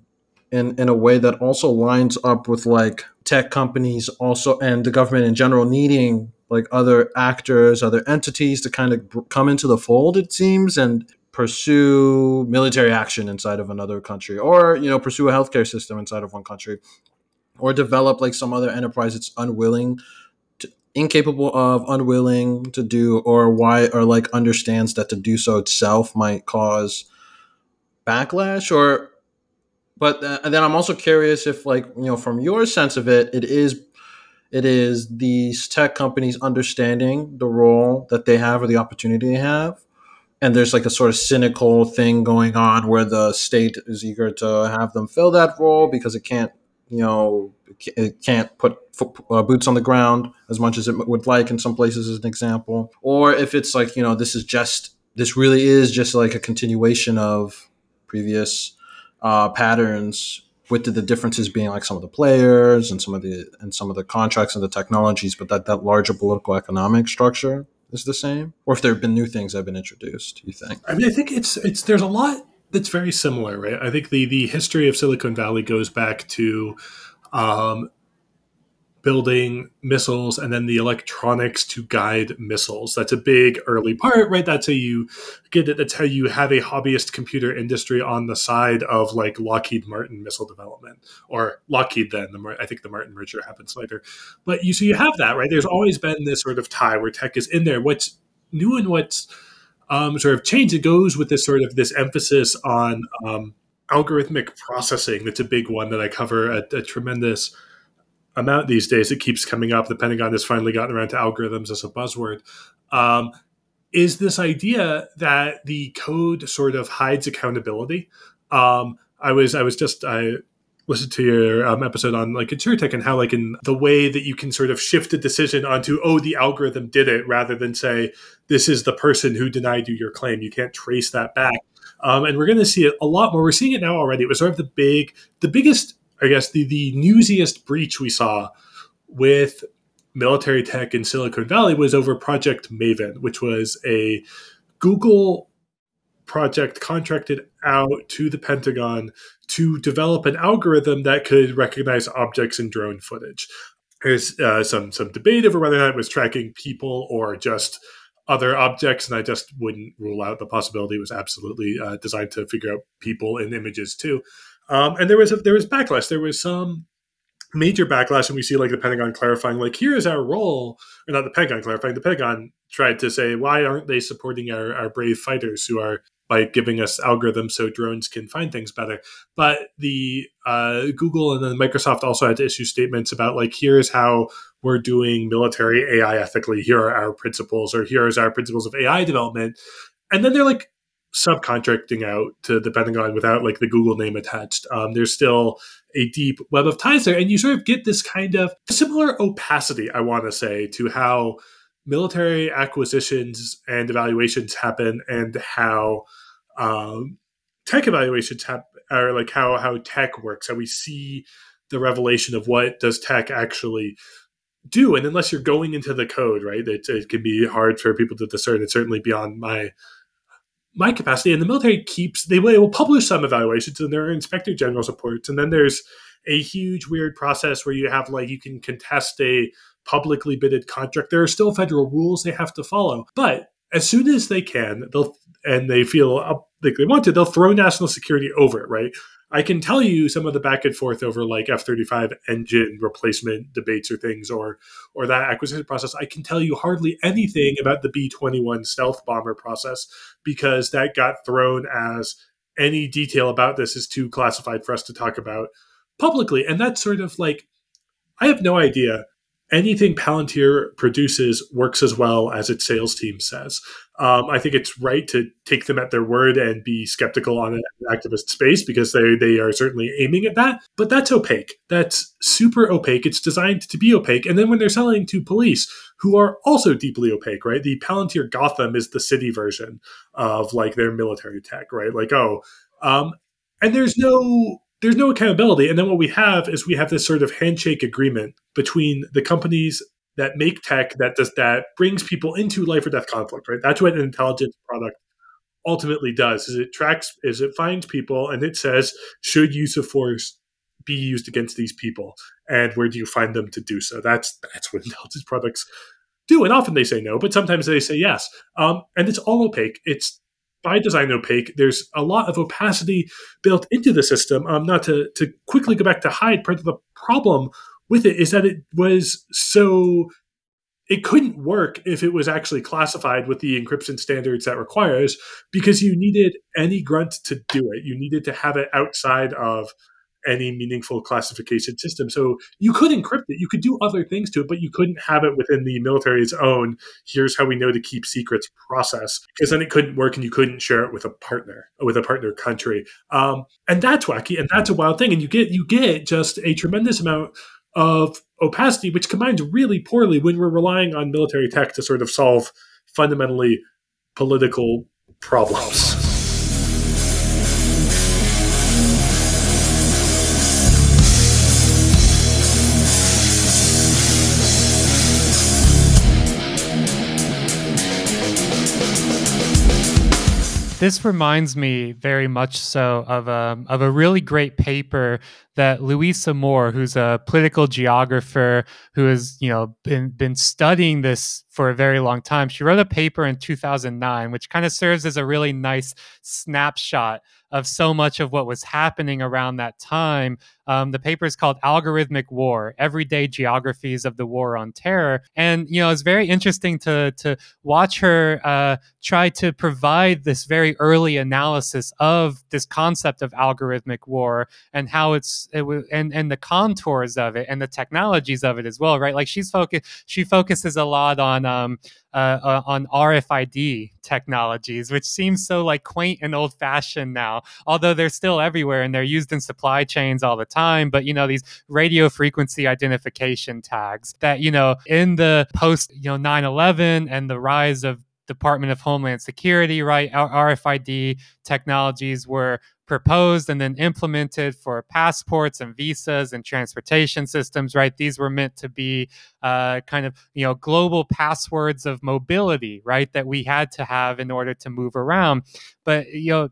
in in a way that also lines up with like tech companies also and the government in general needing like other actors other entities to kind of come into the fold it seems and pursue military action inside of another country or you know pursue a healthcare system inside of one country or develop like some other enterprise it's unwilling to, incapable of unwilling to do or why or like understands that to do so itself might cause backlash or but uh, then i'm also curious if like you know from your sense of it it is it is these tech companies understanding the role that they have or the opportunity they have and there's like a sort of cynical thing going on where the state is eager to have them fill that role because it can't you know it can't put uh, boots on the ground as much as it would like in some places as an example. Or if it's like you know this is just this really is just like a continuation of previous uh, patterns with the, the, differences being like some of the players and some of the and some of the contracts and the technologies but that that larger political economic structure is the same? Or if there have been new things that have been introduced you think? I mean i think it's it's there's a lot that's very similar right? I think the the history of silicon valley goes back to um, building missiles and then the electronics to guide missiles. That's a big early part, right? That's how you get it. That's how you have a hobbyist computer industry on the side of like Lockheed Martin missile development or Lockheed. Then the I think the Martin merger happens later, but you so you have that right. There's always been this sort of tie where tech is in there. What's new and what's um, sort of changed? It goes with this sort of this emphasis on um, algorithmic processing. That's a big one that I cover a, a tremendous amount these days. It keeps coming up. The Pentagon has finally gotten around to algorithms as a buzzword. Um, is this idea that the code sort of hides accountability? Um, I was I was just I listened to your um, episode on like InsurTech and how like in the way that you can sort of shift a decision onto oh the algorithm did it rather than say this is the person who denied you your claim. You can't trace that back. Um, and we're going to see it a lot more. We're seeing it now already. It was sort of the big, the biggest I guess the the newsiest breach we saw with military tech in Silicon Valley was over Project Maven, which was a Google project contracted out to the Pentagon to develop an algorithm that could recognize objects in drone footage. There's uh, some some debate over whether that was tracking people or just other objects, and I just wouldn't rule out the possibility it was absolutely uh, designed to figure out people in images too. Um, and there was a, there was backlash. There was some major backlash, and we see like the Pentagon clarifying, like here is our role, or not the Pentagon clarifying. The Pentagon tried to say, why aren't they supporting our, our brave fighters who are by giving us algorithms so drones can find things better. But the uh, Google and then Microsoft also had to issue statements about like here's how we're doing military AI ethically. Here are our principles, or here is our principles of AI development. And then they're like, subcontracting out to the Pentagon without like the Google name attached. Um, there's still a deep web of ties there, and you sort of get this kind of similar opacity, I want to say, to how military acquisitions and evaluations happen, and how um, tech evaluations happen, or like how how tech works, how we see the revelation of what does tech actually do and unless you're going into the code right it, it can be hard for people to discern it's certainly beyond my my capacity. And the military keeps they will publish some evaluations and there are inspector general's reports. And then there's a huge weird process where you have like you can contest a publicly bidded contract. There are still federal rules they have to follow, but as soon as they can, they'll and they feel like they want to, they'll throw national security over it, right? I can tell you some of the back and forth over like F thirty five engine replacement debates or things, or or that acquisition process. I can tell you hardly anything about the B twenty one stealth bomber process because that got thrown as any detail about this is too classified for us to talk about publicly, and that's sort of like I have no idea anything Palantir produces works as well as its sales team says. Um, I think it's right to take them at their word and be skeptical on an activist space because they, they are certainly aiming at that. But that's opaque. That's super opaque. It's designed to be opaque. And then when they're selling to police, who are also deeply opaque, right? The Palantir Gotham is the city version of like their military tech, right? Like, oh, um, and there's no there's no accountability. And then what we have is we have this sort of handshake agreement between the companies that make tech that does that brings people into life or death conflict, right? That's what an intelligence product ultimately does is it tracks is it finds people and it says should use of force be used against these people? And where do you find them to do so? That's that's what intelligence products do. And often they say no but sometimes they say yes. Um, and it's all opaque. It's by design opaque. There's a lot of opacity built into the system. Um, not to to quickly go back to HIIDE, part of the problem with it is that it was so it couldn't work if it was actually classified with the encryption standards that requires because you needed any grunt to do it. You needed to have it outside of any meaningful classification system. So you could encrypt it, you could do other things to it, but you couldn't have it within the military's own. Here's how we know to keep secrets process, because then it couldn't work, and you couldn't share it with a partner, with a partner country. Um, and that's wacky, and that's a wild thing. And you get you get just a tremendous amount of opacity, which combines really poorly when we're relying on military tech to sort of solve fundamentally political problems. This reminds me very much so of a um, of a really great paper that Louise Amoore, who's a political geographer who has you know been been studying this for a very long time, she wrote a paper in 2009, which kind of serves as a really nice snapshot of so much of what was happening around that time. Um, the paper is called Algorithmic War Everyday Geographies of the War on Terror. And, you know, it's very interesting to, to watch her uh, try to provide this very early analysis of this concept of algorithmic war and how it's, it w- and, and the contours of it and the technologies of it as well, right? Like she's focused, she focuses a lot on, um, uh, uh, on RFID technologies, which seems so like quaint and old fashioned now, although they're still everywhere and they're used in supply chains all the time. But, you know, these radio frequency identification tags that, you know, in the post, you know, 9 11 and the rise of Department of Homeland Security, right? RFID technologies were proposed and then implemented for passports and visas and transportation systems right? These were meant to be uh, kind of you know global passwords of mobility right that we had to have in order to move around. But you know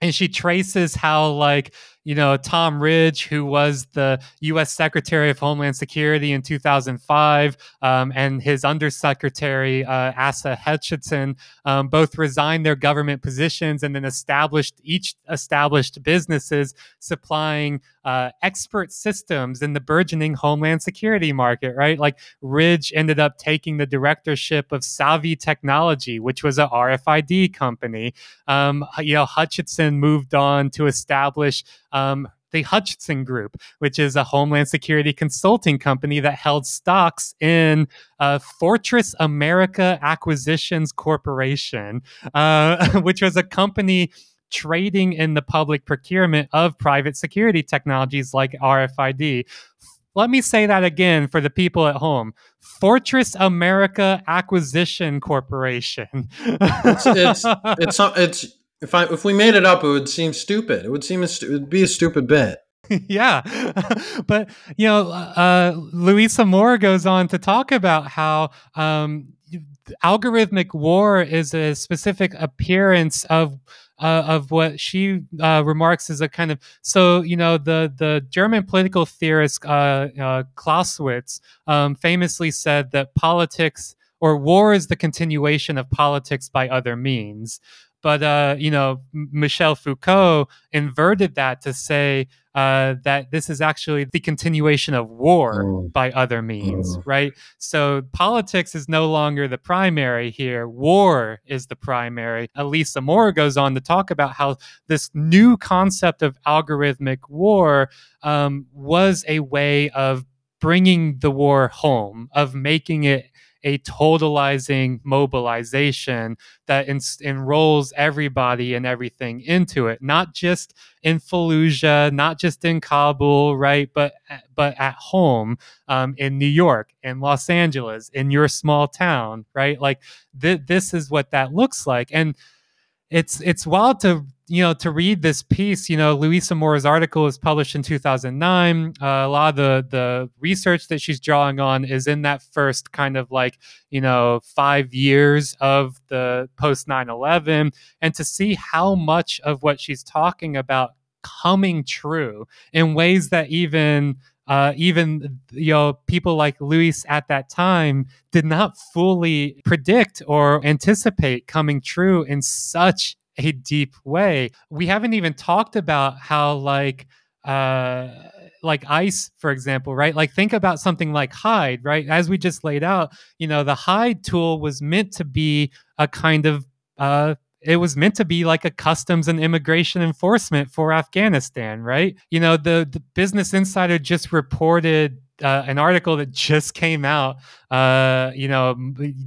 and she traces how like you know tom ridge who was the u.s secretary of homeland security in 2005 um, and his undersecretary uh, asa hutchinson um, both resigned their government positions and then established each established businesses supplying uh, expert systems in the burgeoning homeland security market right? Like ridge ended up taking the directorship of Savi Technology which was a rfid company. Um, you know hutchinson moved on to establish um, the Hutchinson Group, which is a Homeland Security consulting company that held stocks in uh, Fortress America Acquisitions Corporation, uh, which was a company trading in the public procurement of private security technologies like RFID. Let me say that again for the people at home. Fortress America Acquisition Corporation. it's, it's, it's, it's if I if we made it up, it would seem stupid. It would seem it would be a stupid bit. yeah, but you know, uh, Louise Amoore goes on to talk about how um, algorithmic war is a specific appearance of uh, of what she uh, remarks as a kind of so you know the the German political theorist uh, uh Clausewitz um, famously said that politics or war is the continuation of politics by other means. But uh, you know, Michel Foucault inverted that to say uh, that this is actually the continuation of war mm. by other means, mm. right? So politics is no longer the primary here. War is the primary. Louise Amoore goes on to talk about how this new concept of algorithmic war um, was a way of bringing the war home, of making it a totalizing mobilization that en- enrolls everybody and everything into it, not just in Fallujah, not just in Kabul, right, but but at home um, in New York, in Los Angeles, in your small town, right? Like th- this is what that looks like, and it's it's wild to you know to read this piece. You know louise amoore's article was published in 2009 uh, a lot of the the research that she's drawing on is in that first kind of like you know five years of the post 9-11 and to see how much of what she's talking about coming true in ways that even uh, even you know people like Louise at that time did not fully predict or anticipate coming true in such a deep way. We haven't even talked about how like uh like ice for example right like think about something like HIIDE right as we just laid out you know the HIIDE tool was meant to be a kind of uh it was meant to be like a customs and immigration enforcement for Afghanistan, right? You know, the, the Business Insider just reported uh, an article that just came out, uh, you know,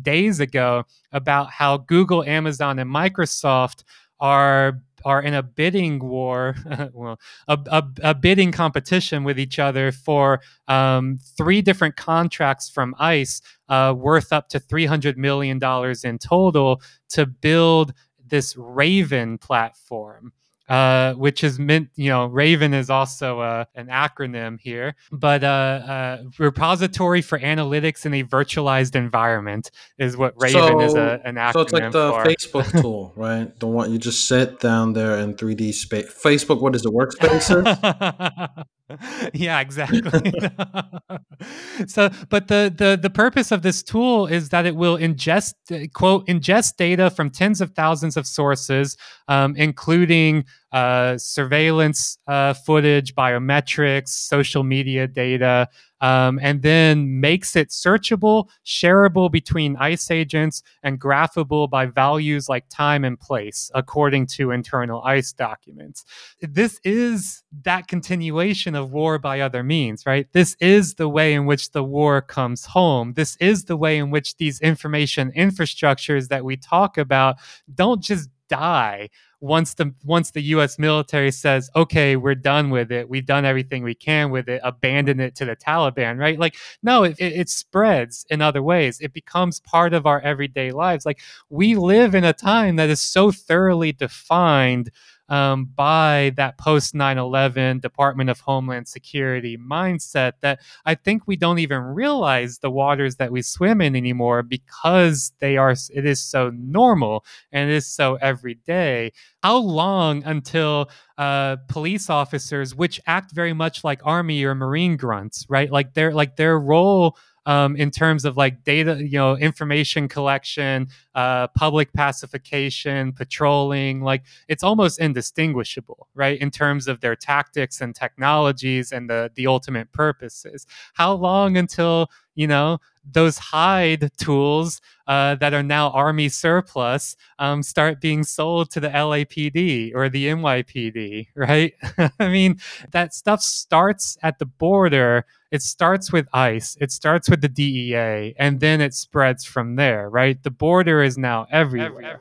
days ago about how Google, Amazon, and Microsoft are are in a bidding war, well, a, a, a, bidding competition with each other for um, three different contracts from ICE uh, worth up to $300 million in total to build this Raven platform uh, which is meant, you know, Raven is also uh, an acronym here, but uh, uh, repository for analytics in a virtualized environment is what Raven so, is a, an acronym. So it's like the for. Facebook tool, right? The one you just sit down there in 3D space. Facebook, what is the workspaces? yeah, exactly. so, but the, the the purpose of this tool is that it will ingest quote ingest data from tens of thousands of sources, um, including uh, surveillance uh, footage, biometrics, social media data, um, and then makes it searchable, shareable between ICE agents, and graphable by values like time and place, according to internal ICE documents. This is that continuation of war by other means, right? This is the way in which the war comes home. This is the way in which these information infrastructures that we talk about don't just die once the once the US military says, "Okay, we're done with it. We've done everything we can with it. Abandon it to the Taliban." Right? Like no, it, it, it spreads in other ways. It becomes part of our everyday lives. Like we live in a time that is so thoroughly defined um, by that post 9 11 Department of Homeland Security mindset that I think we don't even realize the waters that we swim in anymore because they are, it is so normal and it is so everyday. How long until uh, police officers, which act very much like army or marine grunts, right? Like their like their role um, in terms of like data, you know, information collection, uh, public pacification, patrolling. Like it's almost indistinguishable, right, in terms of their tactics and technologies and the the ultimate purposes. How long until you know those HIIDE tools uh, that are now army surplus um, start being sold to the LAPD or the NYPD, right? I mean, that stuff starts at the border. It starts with ICE, it starts with the DEA, and then it spreads from there, right? The border is now everywhere.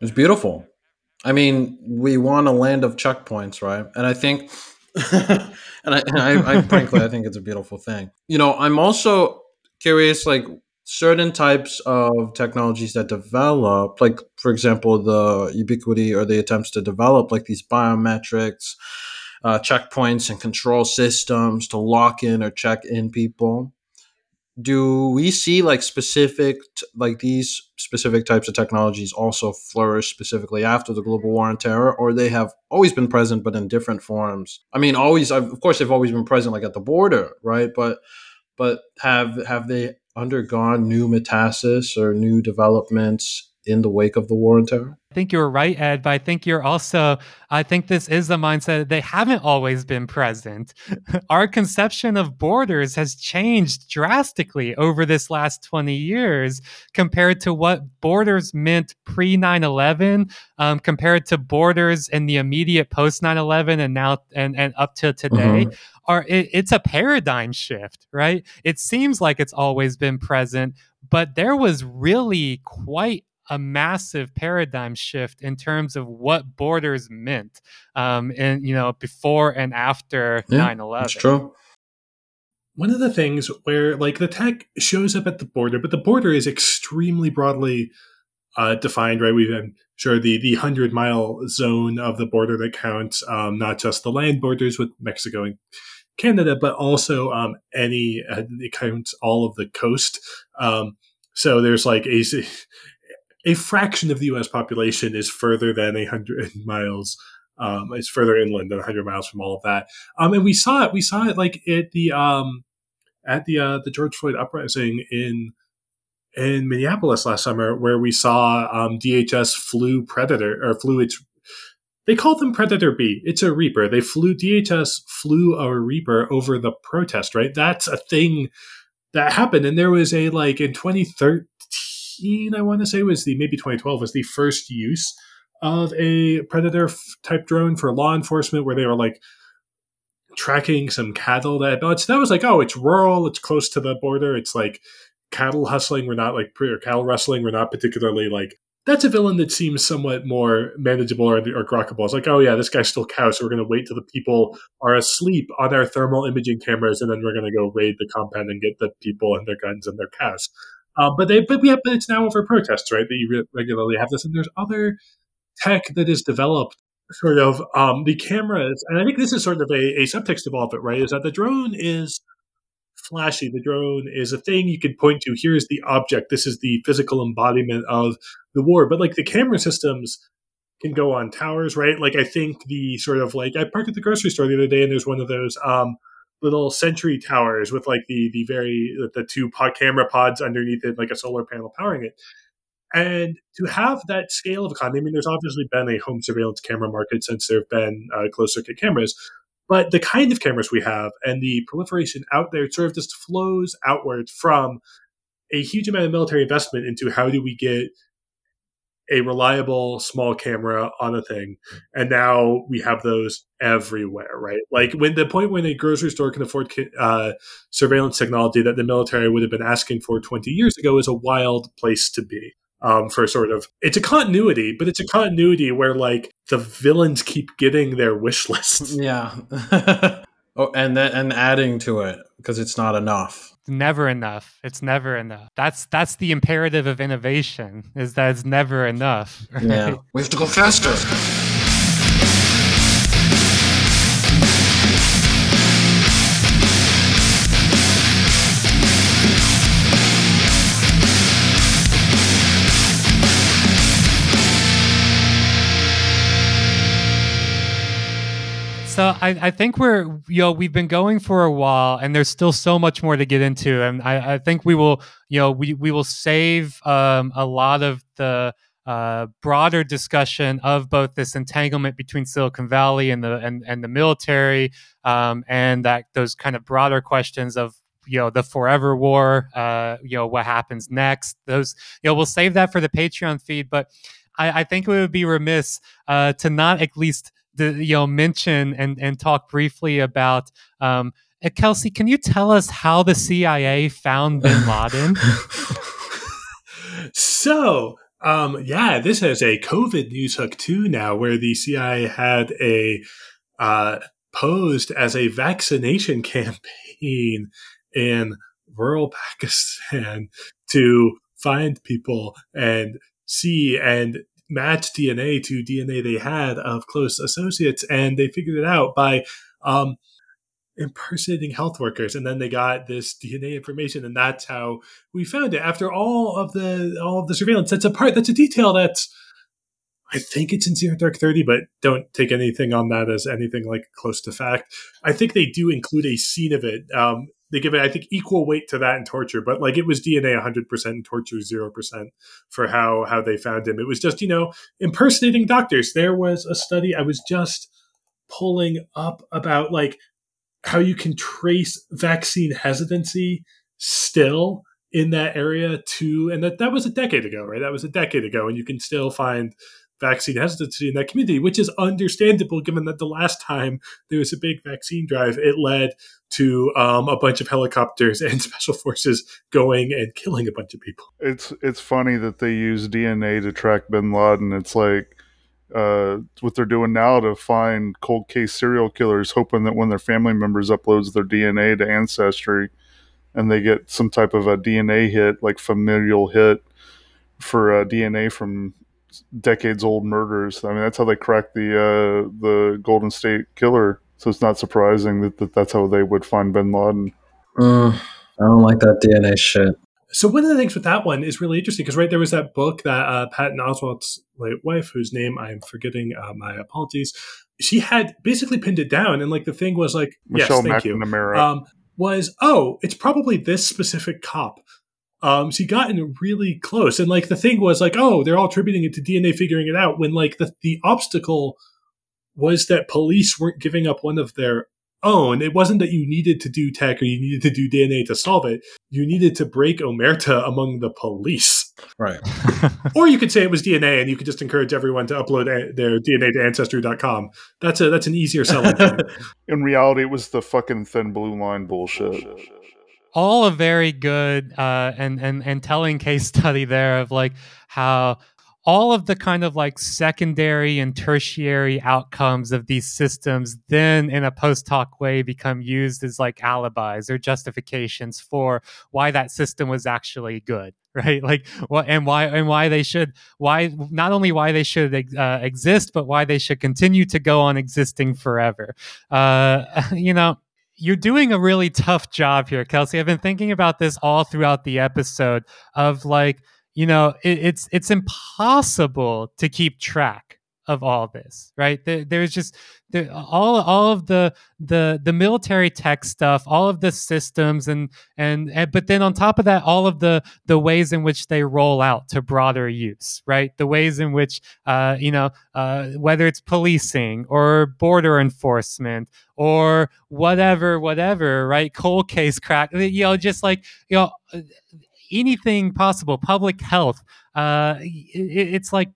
It's beautiful. I mean, we want a land of checkpoints, right? And I think, and, I, and I, I frankly, I think it's a beautiful thing. You know, I'm also curious, like certain types of technologies that develop, like for example, the ubiquity or the attempts to develop like these biometrics, uh, checkpoints, and control systems to lock in or check in people. Do we see like specific, like these specific types of technologies also flourish specifically after the global war on terror, or they have always been present but in different forms? I mean, always, of course, they've always been present, like at the border, right? But but have have they undergone new metastasis or new developments in the wake of the war on terror? I think you're right, Ed, but I think you're also, I think this is the mindset that they haven't always been present. Our conception of borders has changed drastically over this last 20 years compared to what borders meant pre 9 11, um, compared to borders in the immediate post 9 11 and now and, and up to today. Mm-hmm. Are, it, it's a paradigm shift, right? It seems like it's always been present, but there was really quite a massive paradigm shift in terms of what borders meant um and you know before and after yeah, 9-11 that's true. One of the things where like the tech shows up at the border but the border is extremely broadly uh, defined right? We've been sure the the 100 mile zone of the border that counts um, not just the land borders with mexico and canada but also um, any uh, it counts all of the coast. Um, so there's like a a fraction of the U.S. population is further than hundred miles. Um, further inland than 100 miles from all of that. Um, and we saw it. We saw it like at the um, at the uh, the George Floyd uprising in in Minneapolis last summer, where we saw um, DHS flew Predator or flew its. They call them Predator B. It's a Reaper. They flew DHS flew a Reaper over the protest. Right, that's a thing that happened, and there was a like in 2013 2013, I want to say, was the maybe 2012 was the first use of a predator type drone for law enforcement where they were like tracking some cattle that that was like oh it's rural it's close to the border it's like cattle hustling we're not like or cattle rustling we're not particularly like that's a villain that seems somewhat more manageable or, or grokkable. It's like, oh yeah, this guy stole cows, so we're going to wait till the people are asleep on our thermal imaging cameras, and then we're going to go raid the compound and get the people and their guns and their cows. Uh, but they, but yeah, but it's now over protests, right? That you re- regularly have this, and there's other tech that is developed. Sort of um, the cameras, and I think this is sort of a, a subtext of all of it, right? Is that the drone is flashy. The drone is a thing you can point to. Here's the object. This is the physical embodiment of the war. But like the camera systems can go on towers, right? Like I think the sort of like I parked at the grocery store the other day and there's one of those um, little sentry towers with like the the very the two pod camera pods underneath it, like a solar panel powering it. And to have that scale of economy, I mean, there's obviously been a home surveillance camera market since there have been uh, closed circuit cameras, but the kind of cameras we have and the proliferation out there sort of just flows outward from a huge amount of military investment into how do we get a reliable small camera on a thing and now we have those everywhere right like when the point when a grocery store can afford uh, surveillance technology that the military would have been asking for 20 years ago is a wild place to be um, for sort of it's a continuity, but it's a continuity where like the villains keep getting their wish lists. Yeah. oh, and then and adding to it because it's not enough. Never enough. It's never enough. That's that's the imperative of innovation. Is that it's never enough. Right? Yeah. We have to go faster. So I, I think we're you know we've been going for a while and there's still so much more to get into and I, I think we will you know we, we will save um, a lot of the uh, broader discussion of both this entanglement between Silicon Valley and the and, and the military um, and that those kind of broader questions of you know the forever war uh, you know what happens next those you know we'll save that for the Patreon feed but I, I think we would be remiss uh, to not at least the, you know mention and and talk briefly about um, uh, Kelsey, can you tell us how the CIA found Bin Laden? so, um, yeah, this has a COVID news hook too now, where the CIA had a uh, posed as a vaccination campaign in rural Pakistan to find people and see and match DNA to DNA they had of close associates, and they figured it out by um, impersonating health workers, and then they got this DNA information, and that's how we found it. After all of the all of the surveillance, that's a part, that's a detail that's. I think it's in Zero Dark Thirty, but don't take anything on that as anything like close to fact. I think they do include a scene of it um, they give it, I think, equal weight to that in torture. But like it was DNA 100% and torture 0% for how how they found him. It was just, you know, impersonating doctors. There was a study I was just pulling up about like how you can trace vaccine hesitancy still in that area to and that that was a decade ago right that was a decade ago and you can still find vaccine hesitancy in that community, which is understandable given that the last time there was a big vaccine drive, it led to um, a bunch of helicopters and special forces going and killing a bunch of people. It's it's funny that they use DNA to track Bin Laden. It's like uh, what they're doing now to find cold case serial killers, hoping that when their family members uploads their DNA to Ancestry, and they get some type of a DNA hit, like familial hit for uh, DNA from decades old murders. I mean, that's how they cracked the uh, the Golden State Killer. So it's not surprising that, that that's how they would find Bin Laden. Mm, I don't like that DNA shit. So one of the things with that one is really interesting because right there was that book that uh, Patton Oswalt's late wife, whose name I am forgetting, uh, my apologies. She had basically pinned it down, and like the thing was like, Michelle yes, thank McNamara. you. Um, was oh, it's probably this specific cop um, so he gotten really close. And like the thing was like, oh, they're all attributing it to DNA figuring it out when like the, the obstacle was that police weren't giving up one of their own. It wasn't that you needed to do tech or you needed to do DNA to solve it. You needed to break omerta among the police. Right. or you could say it was DNA, and you could just encourage everyone to upload a- their DNA to Ancestry.com. That's a that's an easier selling point. In reality, it was the fucking thin blue line bullshit. All a very good uh, and and and telling case study there of like how all of the kind of like secondary and tertiary outcomes of these systems then in a post hoc way become used as like alibis or justifications for why that system was actually good right? Like what and why and why they should why not only why they should uh, exist but why they should continue to go on existing forever. Uh you know you're doing a really tough job here, Kelsey. I've been thinking about this all throughout the episode of like, you know, it, it's it's impossible to keep track of all this, right? There, there's just there, all all of the the the military tech stuff, all of the systems, and, and and but then on top of that, all of the the ways in which they roll out to broader use, right? The ways in which uh, you know uh, whether it's policing or border enforcement or whatever, whatever, right? Cold case crack, you know, just like you know anything possible, public health. Uh, it, it's like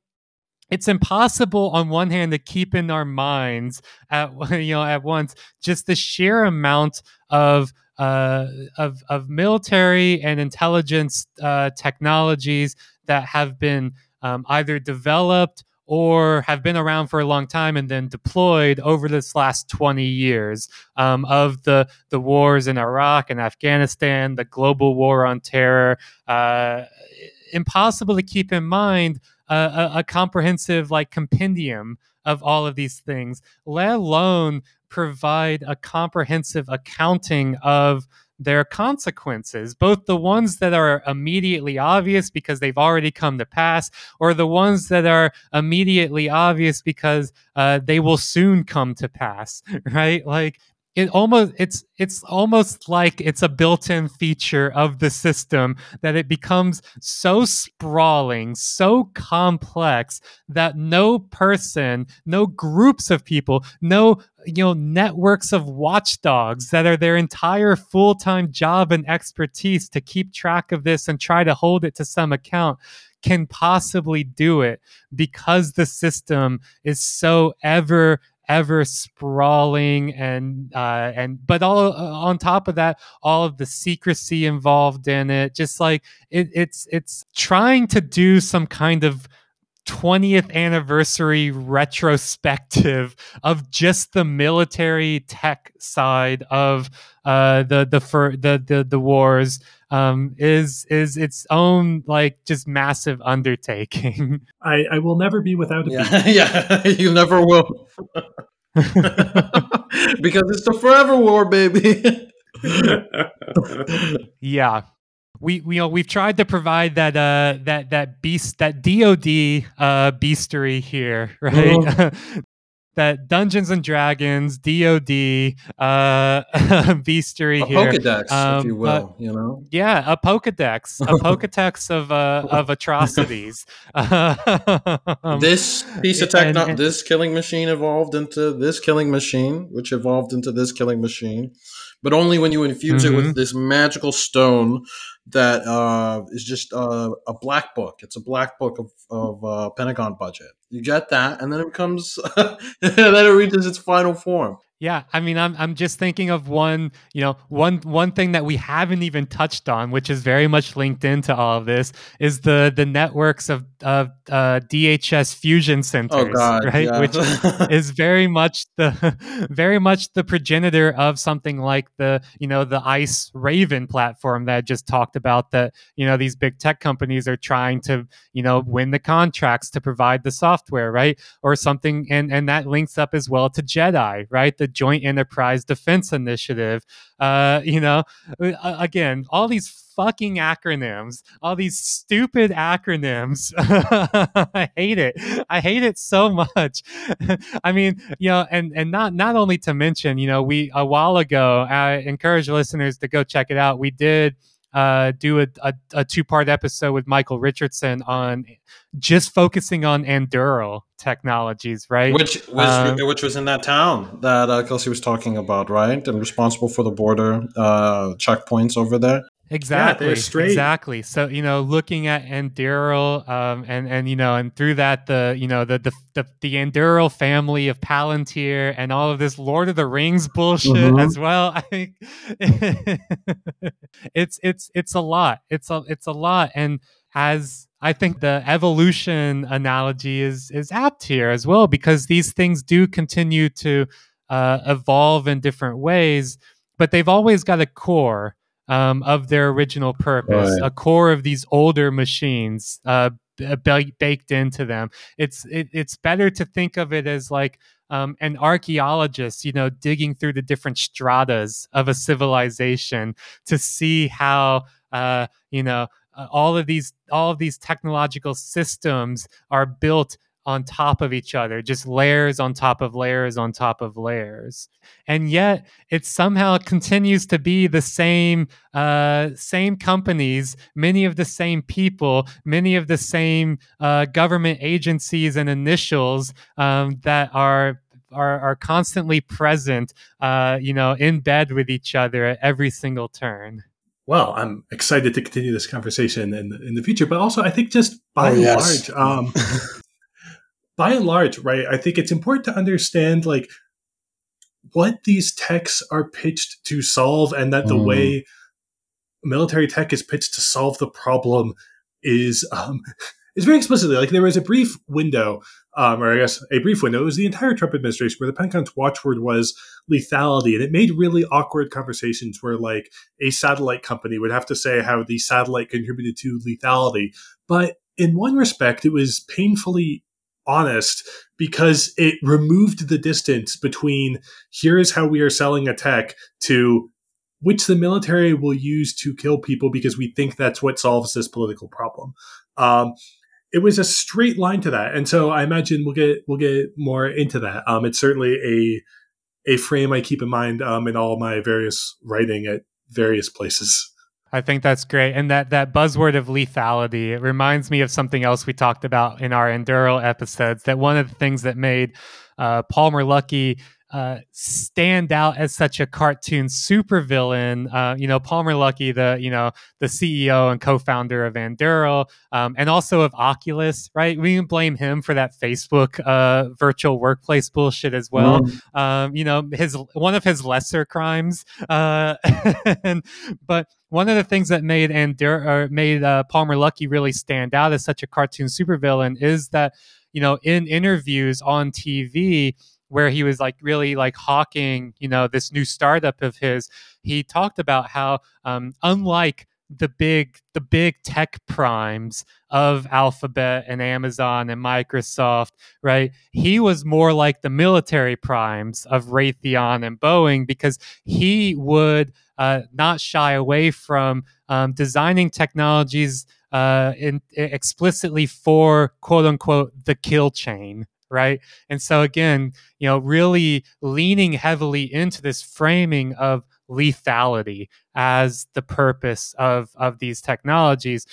it's impossible on one hand to keep in our minds at you know at once just the sheer amount of uh, of of military and intelligence uh, technologies that have been um, either developed or have been around for a long time and then deployed over this last 20 years um, of the the wars in Iraq and Afghanistan, the global war on terror. Uh, impossible to keep in mind a, a, comprehensive like compendium of all of these things, let alone provide a comprehensive accounting of their consequences, both the ones that are immediately obvious because they've already come to pass, or the ones that are immediately obvious because uh, they will soon come to pass, right? Like it almost it's it's almost like it's a built-in feature of the system that it becomes so sprawling so complex that no person no groups of people no you know networks of watchdogs that are their entire full-time job and expertise to keep track of this and try to hold it to some account can possibly do it because the system is so ever ever sprawling and uh, and but all uh, on top of that all of the secrecy involved in it. Just like it, it's it's trying to do some kind of 20th anniversary retrospective of just the military tech side of uh, the the for the the the wars um, is is its own like just massive undertaking. I, I will never be without a yeah, yeah, you never will, because it's the forever war, baby. yeah, we, we you know we've tried to provide that uh that that beast that DoD uh bestiary here, right? Uh-huh. That Dungeons and Dragons, DoD, uh, Bestiary a here, Pokedex, um, if you will, you know. Yeah, a Pokedex, a Pokedex of uh, of atrocities. this piece of technology, this killing machine evolved into this killing machine, which evolved into this killing machine, but only when you infuse mm-hmm. it with mm-hmm. this magical stone that uh, is just uh, a black book. It's a black book of, of uh, Pentagon budget. You get that, and then it becomes, then it reaches its final form. Yeah, I mean, I'm I'm just thinking of one, you know, one one thing that we haven't even touched on, which is very much linked into all of this, is the the networks of of uh, DHS fusion centers, oh God, right? Yeah. Which is very much the very much the progenitor of something like the you know the ICE Raven platform that I just talked about. That you know these big tech companies are trying to you know win the contracts to provide the software, right? Or something, and and that links up as well to JEDI, right? The the Joint Enterprise Defense Initiative. Uh, you know, uh, again, all these fucking acronyms, all these stupid acronyms. I hate it. I hate it so much. I mean, you know, and and not not only to mention, you know, we a while ago, I encourage listeners to go check it out. We did uh, do a, a, a two part episode with Michael Richardson on just focusing on Anduril technologies, right? Which was um, which was in that town that uh, Kelsey was talking about, right? And responsible for the border uh, checkpoints over there. Exactly. straight. Exactly. So you know, looking at Anduril, um, and and you know, and through that, the you know, the the the, the Anduril family of Palantir and all of this Lord of the Rings bullshit Mhm. as well. I think it's it's it's a lot. It's a it's a lot, and as I think the evolution analogy is is apt here as well because these things do continue to uh, evolve in different ways, but they've always got a core um, of their original purpose, Right. a core of these older machines uh, b- baked into them. It's it, it's better to think of it as like um, an archaeologist, you know, digging through the different stratas of a civilization to see how uh, you know uh, all of these all of these technological systems are built on top of each other just layers on top of layers on top of layers and yet it somehow continues to be the same uh, same companies many of the same people many of the same uh, government agencies and initials um, that are are, are constantly present uh, you know in bed with each other at every single turn Well, I'm excited to continue this conversation in in the future, but also I think just by Oh, yes. large, um, by and large, right? I think it's important to understand like what these techs are pitched to solve, and that the Mm. way military tech is pitched to solve the problem is um, is very explicitly like there was a brief window, um, or I guess a brief window. It was the entire Trump administration where the Pentagon's watchword was lethality, and it made really awkward conversations where like a satellite company would have to say how the satellite contributed to lethality. But in one respect, it was painfully honest because it removed the distance between here is how we are selling a tech to which the military will use to kill people because we think that's what solves this political problem. Um, it was a straight line to that, and so I imagine we'll get we'll get more into that. Um, it's certainly a a frame I keep in mind um, in all my various writing at various places. I think that's great. And that that buzzword of lethality, it reminds me of something else we talked about in our Anduril episodes. That one of the things that made uh, Palmer Luckey uh, stand out as such a cartoon supervillain. Uh, you know, Palmer Luckey, the you know the CEO and co-founder of Anduril, um, and also of Oculus, right? We can blame him for that Facebook uh, virtual workplace bullshit as well um, you know his one of his lesser crimes uh, and, but one of the things that made Andur- or made uh, Palmer Luckey really stand out as such a cartoon supervillain is that you know in interviews on TV where he was like really like hawking you know this new startup of his he talked about how um, unlike the big the big tech primes of Alphabet and Amazon and Microsoft right? He was more like the military primes of Raytheon and Boeing because he would uh, not shy away from um, designing technologies uh, in, explicitly for quote unquote the kill chain. Right. And so, again, you know, really leaning heavily into this framing of lethality as the purpose of, of these technologies.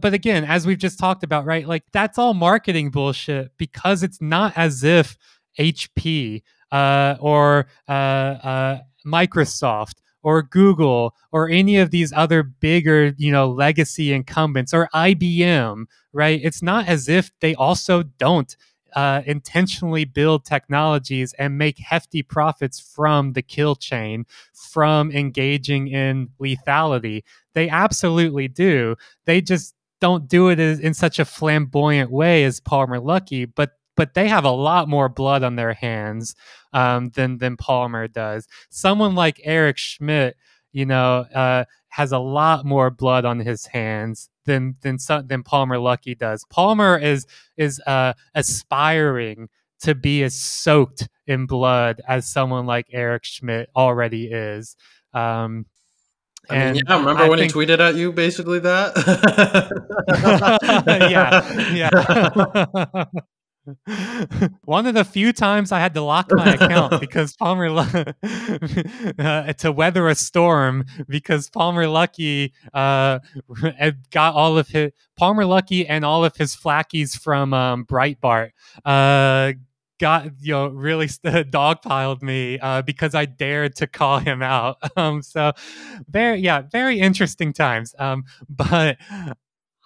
But again, as we've just talked about, right? Like that's all marketing bullshit because it's not as if HP uh, or uh, uh, Microsoft or Google or any of these other bigger, you know, legacy incumbents or IBM, right? It's not as if they also don't uh, intentionally build technologies and make hefty profits from the kill chain, from engaging in lethality. They absolutely do. They just don't do it in such a flamboyant way as Palmer Luckey, but but they have a lot more blood on their hands um, than than Palmer does. Someone like Eric Schmidt, you know, uh, has a lot more blood on his hands than than than Palmer Luckey does. Palmer is is uh, aspiring to be as soaked in blood as someone like Eric Schmidt already is. Um, I mean, and yeah, remember I when think- he tweeted at you basically that? yeah, yeah. One of the few times I had to lock my account because Palmer uh, to weather a storm because Palmer Luckey uh, got all of his Palmer Luckey and all of his flackies from um, Breitbart uh, got you know really dogpiled me uh, because I dared to call him out. Um, so very yeah, very interesting times. Um, but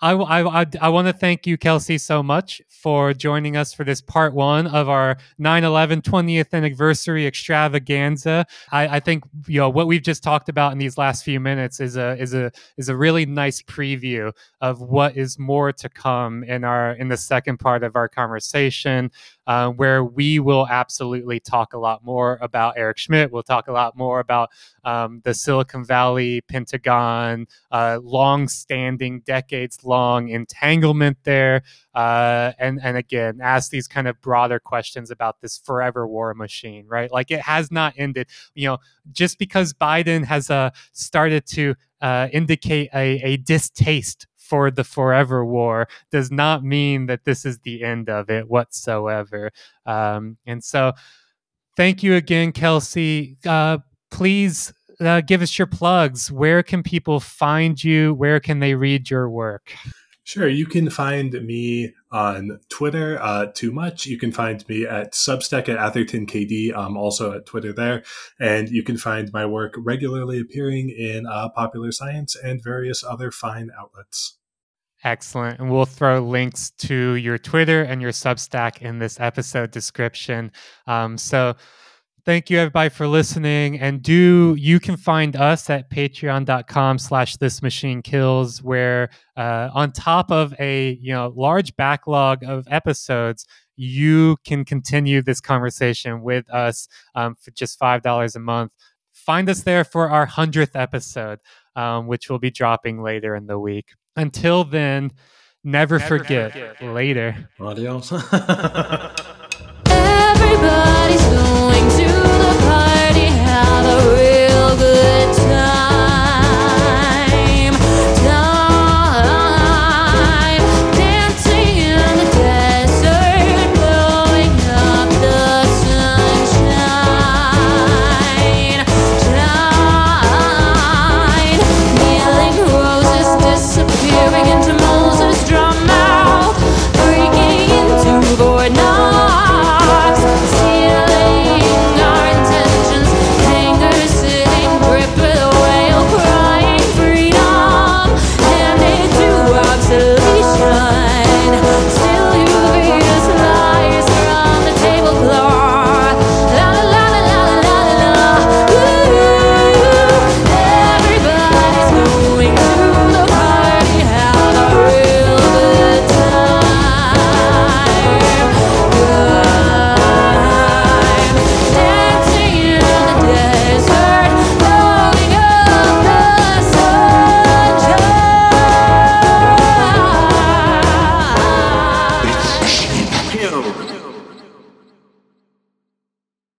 I, I, I, want to thank you, Kelsey, so much for joining us for this part one of our 9 11 20th anniversary extravaganza. I, I think you know what we've just talked about in these last few minutes is a is a is a really nice preview of what is more to come in our in the second part of our conversation, uh, where we will absolutely talk a lot more about Eric Schmidt. We'll talk a lot more about um, the Silicon Valley Pentagon, uh, long-standing, decades-long entanglement there, uh, and and again ask these kind of broader questions about this forever war machine, right? Like it has not ended. You know, just because Biden has uh, started to uh, indicate a, a distaste for the forever war does not mean that this is the end of it whatsoever. Um, and so, thank you again, Kelsey. Uh, please uh, give us your plugs. Where can people find you? Where can they read your work? Sure. You can find me on Twitter, uh, too much. You can find me at Substack at Atherton KD. I'm also at Twitter there. And you can find my work regularly appearing in uh, Popular Science and various other fine outlets. Excellent. And we'll throw links to your Twitter and your Substack in this episode description. Um, so, thank you everybody for listening and do you can find us at patreon.com slash this machine kills where uh, on top of a you know large backlog of episodes you can continue this conversation with us um, for just five dollars a month find us there for our 100th episode um, which will be dropping later in the week until then never, never forget, forget. later. Adios